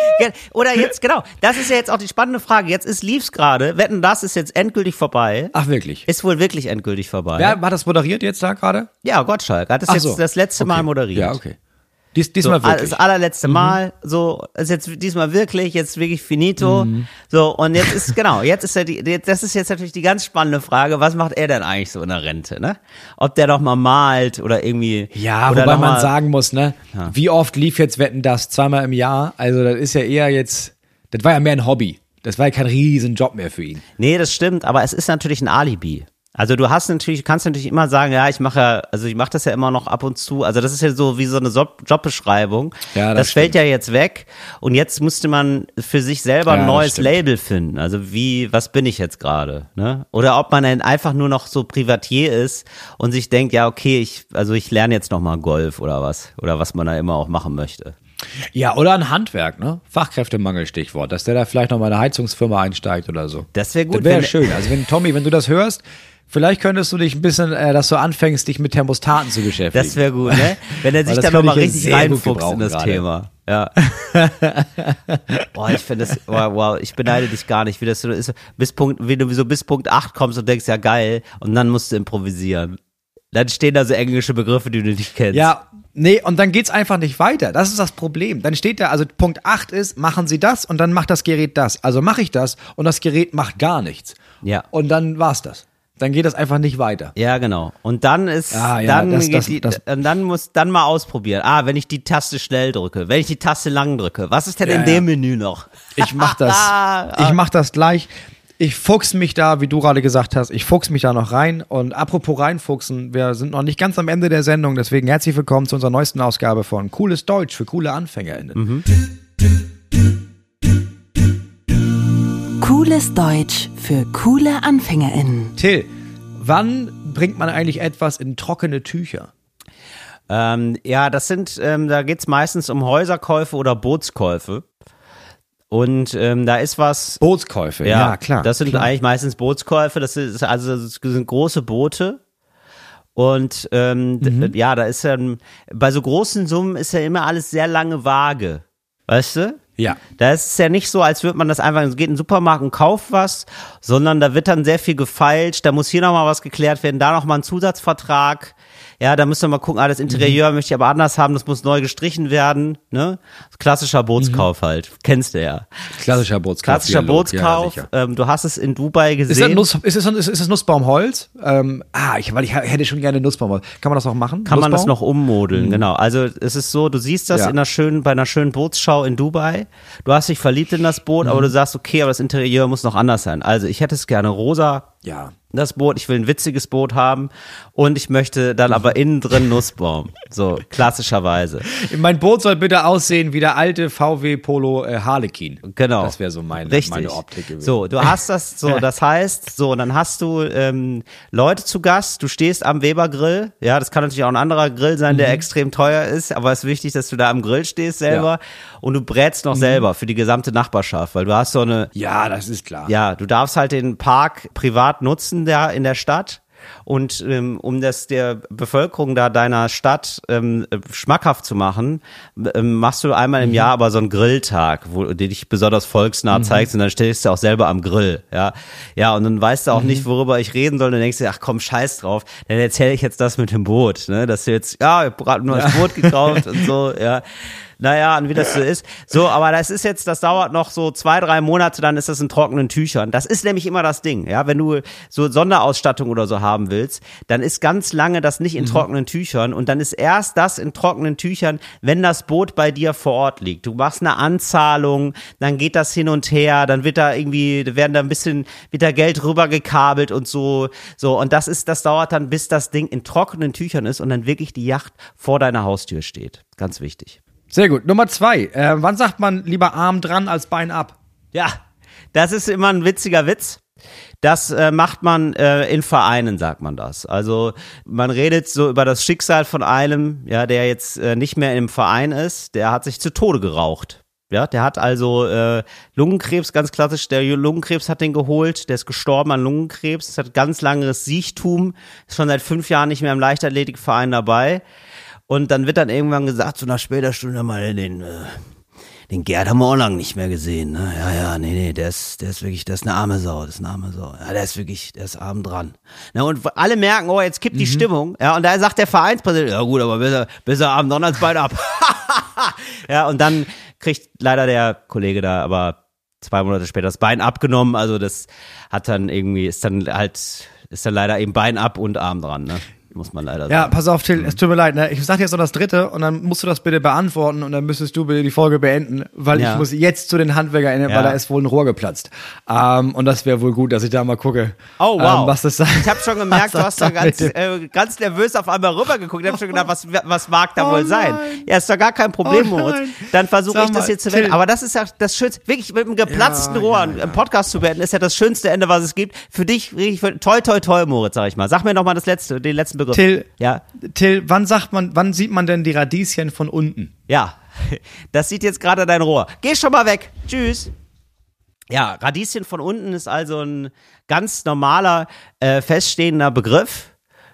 Oder jetzt, genau, das ist ja jetzt auch die spannende Frage. Jetzt ist Leaves gerade, wetten, das ist jetzt endgültig vorbei. Ach, wirklich? Ist wohl wirklich endgültig vorbei. Wer hat das moderiert jetzt da gerade? Ja, Gottschalk hat das Ach jetzt so. das letzte Mal Okay. moderiert. Ja, okay. Dies, So, diesmal all- wirklich. das allerletzte Mhm. Mal, so, ist jetzt diesmal wirklich, jetzt wirklich finito. Mhm. So, und jetzt ist, genau, jetzt ist ja die, jetzt- das ist jetzt natürlich die ganz spannende Frage, was macht er denn eigentlich so in der Rente, ne? Ob der noch mal malt oder irgendwie. Ja, oder wobei man mal- sagen muss, ne, wie oft lief jetzt Wetten das? Zweimal im Jahr? Also das ist ja eher jetzt, das war ja mehr ein Hobby. Das war ja kein riesen Job mehr für ihn. Nee, das stimmt, aber es ist natürlich ein Alibi. Also du hast natürlich, kannst natürlich immer sagen, ja, ich mache ja, also ich mache das ja immer noch ab und zu. Also das ist ja so wie so eine Job Jobbeschreibung. Ja, das das fällt ja jetzt weg und jetzt müsste man für sich selber Ja, ein das neues. Label finden. Also wie, was bin ich jetzt gerade? Ne? Oder ob man einfach nur noch so Privatier ist und sich denkt, ja, okay, ich, also ich lerne jetzt noch mal Golf oder was oder was man da immer auch machen möchte. Ja, oder ein Handwerk, ne? Fachkräftemangel, Stichwort. Dass der da vielleicht noch mal in eine Heizungsfirma einsteigt oder so. Das wäre gut, Das wäre schön. Also wenn, Tommy, wenn du das hörst, vielleicht könntest du dich ein bisschen, äh, dass du anfängst, dich mit Thermostaten zu beschäftigen. Das wäre gut, ne? Wenn er sich das da könnte nochmal richtig reinfuchst in das gerade. Thema. Ja. Boah, ich finde das, wow, wow, ich beneide dich gar nicht, wie das so ist. Bis Punkt, wie du so bis Punkt 8 kommst und denkst, ja geil, und dann musst du improvisieren. Dann stehen da so englische Begriffe, die du nicht kennst. Ja, nee, und dann geht's einfach nicht weiter. Das ist das Problem. Dann steht da, also Punkt 8 ist, machen Sie das und dann macht das Gerät das. Also mache ich das und das Gerät macht gar nichts. Ja. Und dann war's das. Dann geht das einfach nicht weiter. Ja, genau. Und dann ist, Ah, ja, dann das- das- die, das- und dann muss, dann mal ausprobieren. Ah, wenn ich die Taste schnell drücke, wenn ich die Taste lang drücke, was ist denn Ja, in ja. dem Menü noch? Ich mach das. ich mach das gleich. Ich fuchs mich da, wie du gerade gesagt hast, ich fuchs mich da noch rein. Und apropos reinfuchsen, wir sind noch nicht ganz am Ende der Sendung, deswegen herzlich willkommen zu unserer neuesten Ausgabe von Cooles Deutsch für coole AnfängerInnen. Cooles Deutsch für coole AnfängerInnen. Till, wann bringt man eigentlich etwas in trockene Tücher? Ähm, ja, das sind, ähm, da geht's meistens um Häuserkäufe oder Bootskäufe. Und ähm, da ist was. Bootskäufe, ja, klar. Das sind klar. eigentlich meistens Bootskäufe. Das ist also das sind große Boote. Und ähm, d- ja, da ist ja bei so großen Summen ist ja immer alles sehr lange vage. Weißt du? Ja. Da ist es ja nicht so, als würde man das einfach, geht in den Supermarkt und kauft was, sondern da wird dann sehr viel gefeilscht, da muss hier nochmal was geklärt werden, da nochmal ein Zusatzvertrag. Ja, da müssen wir mal gucken, ah, das Interieur möchte ich aber anders haben, das muss neu gestrichen werden, ne? Klassischer Bootskauf halt, kennst du ja. Klassischer Bootskauf. Klassischer Dialog, ja, Bootskauf, sicher. ähm, du hast es in Dubai gesehen. Ist das, Nuss, ist, es, ist, ist es Nussbaumholz? Ähm, ah, ich, weil ich hätte schon gerne Nussbaumholz. Kann man das auch machen? kann man das Nussbaum? noch ummodeln, genau. Also es ist so, du siehst das Ja. in einer schönen, bei einer schönen Bootsschau in Dubai. Du hast dich verliebt in das Boot, aber du sagst, okay, aber das Interieur muss noch anders sein. Also ich hätte es gerne rosa, Ja. das Boot, ich will ein witziges Boot haben und ich möchte dann aber innen drin Nussbaum. So, klassischerweise. Mein Boot soll bitte aussehen wie der alte VW Polo äh, Harlequin. Genau. Das wäre so meine, Richtig. meine Optik gewesen. So, du hast das, so, das heißt, so, dann hast du ähm, Leute zu Gast, du stehst am Weber-Grill, ja, das kann natürlich auch ein anderer Grill sein, der extrem teuer ist, aber es ist wichtig, dass du da am Grill stehst selber Ja. und du brätst noch selber für die gesamte Nachbarschaft, weil du hast so eine, Ja, das ist klar. ja, du darfst halt den Park privat nutzen da in der Stadt. Und ähm, um das der Bevölkerung da deiner Stadt ähm, äh, schmackhaft zu machen, ähm, machst du einmal im Jahr aber so einen Grilltag, wo du dich besonders volksnah zeigst und dann stehst du auch selber am Grill, ja. Ja, und dann weißt du auch nicht, worüber ich reden soll. Dann denkst du, ach komm, scheiß drauf, dann erzähle ich jetzt das mit dem Boot, ne? Dass du jetzt, ja, ich hab gerade nur das Boot gekauft und so, ja. Naja, und wie das so ist. So, aber das ist jetzt, das dauert noch so zwei, drei Monate, dann ist das in trockenen Tüchern. Das ist nämlich immer das Ding, ja. Wenn du so Sonderausstattung oder so haben willst, dann ist ganz lange das nicht in trockenen Tüchern und dann ist erst das in trockenen Tüchern, wenn das Boot bei dir vor Ort liegt. Du machst eine Anzahlung, dann geht das hin und her, dann wird da irgendwie, werden da ein bisschen, wird da Geld rübergekabelt und so, so. Und das ist, das dauert dann, bis das Ding in trockenen Tüchern ist und dann wirklich die Yacht vor deiner Haustür steht. Ganz wichtig. Sehr gut. Nummer zwei. Äh, wann sagt man lieber Arm dran als Bein ab? Ja, das ist immer ein witziger Witz. Das äh, macht man äh, in Vereinen, sagt man das. Also man redet so über das Schicksal von einem, ja, der jetzt äh, nicht mehr im Verein ist. Der hat sich zu Tode geraucht. Ja, der hat also äh, Lungenkrebs, ganz klassisch. Der Lungenkrebs hat den geholt. Der ist gestorben an Lungenkrebs. Hat ganz langes Siechtum. Ist schon seit fünf Jahren nicht mehr im Leichtathletikverein dabei. Und dann wird dann irgendwann gesagt, so nach später Stunde mal den, äh, den Gerd haben wir auch lange nicht mehr gesehen. Ne? Ja, ja, nee, nee, der ist, der ist wirklich, der ist eine arme Sau, das ist eine arme Sau. Ja, der ist wirklich, der ist arm dran. Na, und alle merken, oh, jetzt kippt die Stimmung. Ja, und da sagt der Vereinspräsident, ja gut, aber besser, besser arm dran als beide ab. ja, und dann kriegt leider der Kollege da aber zwei Monate später das Bein abgenommen. Also das hat dann irgendwie, ist dann halt, ist dann leider eben Bein ab und Arm dran, ne? Muss man leider Ja, sagen. pass auf, Till, es tut mir leid, ne? Ich sag jetzt noch das dritte und dann musst du das bitte beantworten und dann müsstest du bitte die Folge beenden, weil Ja. ich muss jetzt zu den HandwerkerInnen, Ja. weil da ist wohl ein Rohr geplatzt. Ähm, und das wäre wohl gut, dass ich da mal gucke, Oh, wow. ähm, was das. Ich habe schon gemerkt, du hast da ganz, äh, ganz nervös auf einmal rübergeguckt. Ich habe schon gedacht, was, was mag da Oh wohl sein? nein. Ja, ist doch gar kein Problem, Oh Moritz. Dann versuche ich das jetzt zu wenden. Aber das ist ja das Schönste. Wirklich, mit einem geplatzten Ja, Rohr einen Podcast zu beenden, ist ja das schönste Ende, was es gibt. Für dich, wirklich, toi, toi, toi, Moritz, sag ich mal. Sag mir noch mal das letzte, den letzten Begriff. Till, Ja, Till, wann sagt man, wann sieht man denn die Radieschen von unten? ja. Das sieht jetzt gerade dein Rohr. Geh schon mal weg. Tschüss. Ja, Radieschen von unten ist also ein ganz normaler, äh, feststehender Begriff.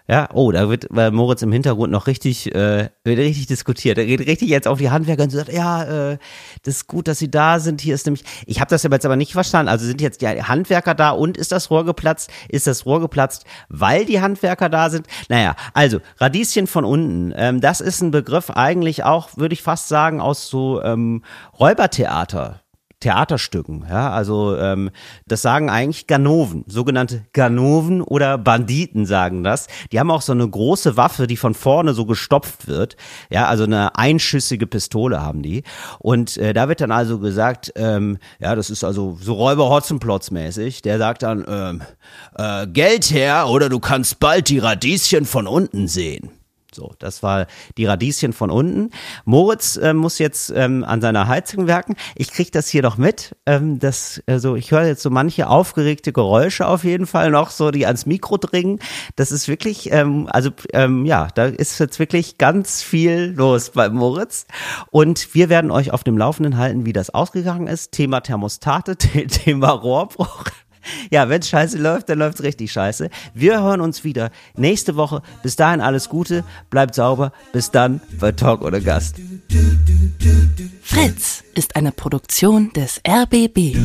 Ja, oh, da wird bei Moritz im Hintergrund noch richtig, äh, wird richtig diskutiert. Er geht richtig jetzt auf die Handwerker und sagt, ja, äh, das ist gut, dass sie da sind. Hier ist nämlich, ich habe das jetzt aber nicht verstanden. Also sind jetzt die Handwerker da und ist das Rohr geplatzt? Ist das Rohr geplatzt, weil die Handwerker da sind? Naja, also Radieschen von unten. Ähm, das ist ein Begriff eigentlich auch, würde ich fast sagen, aus so ähm, Räubertheater. Theaterstücken, ja, also ähm, das sagen eigentlich Ganoven, sogenannte Ganoven oder Banditen sagen das. Die haben auch so eine große Waffe, die von vorne so gestopft wird, ja, also eine einschüssige Pistole haben die. Und äh, da wird dann also gesagt, ähm, ja, das ist also so Räuber Hotzenplotz mäßig. Der sagt dann ähm, äh, Geld her oder du kannst bald die Radieschen von unten sehen. So, das war die Radieschen von unten. Moritz äh, muss jetzt ähm, an seiner Heizung werken. Ich krieg das hier noch mit. Ähm, das, also ich höre jetzt so manche aufgeregte Geräusche auf jeden Fall noch, so die ans Mikro dringen. Das ist wirklich, ähm, also ähm, ja, da ist jetzt wirklich ganz viel los bei Moritz. Und wir werden euch auf dem Laufenden halten, wie das ausgegangen ist. Thema Thermostate, Thema Rohrbruch. Ja, wenn scheiße läuft, dann läuft's richtig scheiße. Wir hören uns wieder nächste Woche. Bis dahin alles Gute, bleibt sauber. Bis dann bei Talk oder Gast. Fritz ist eine Produktion des RBB.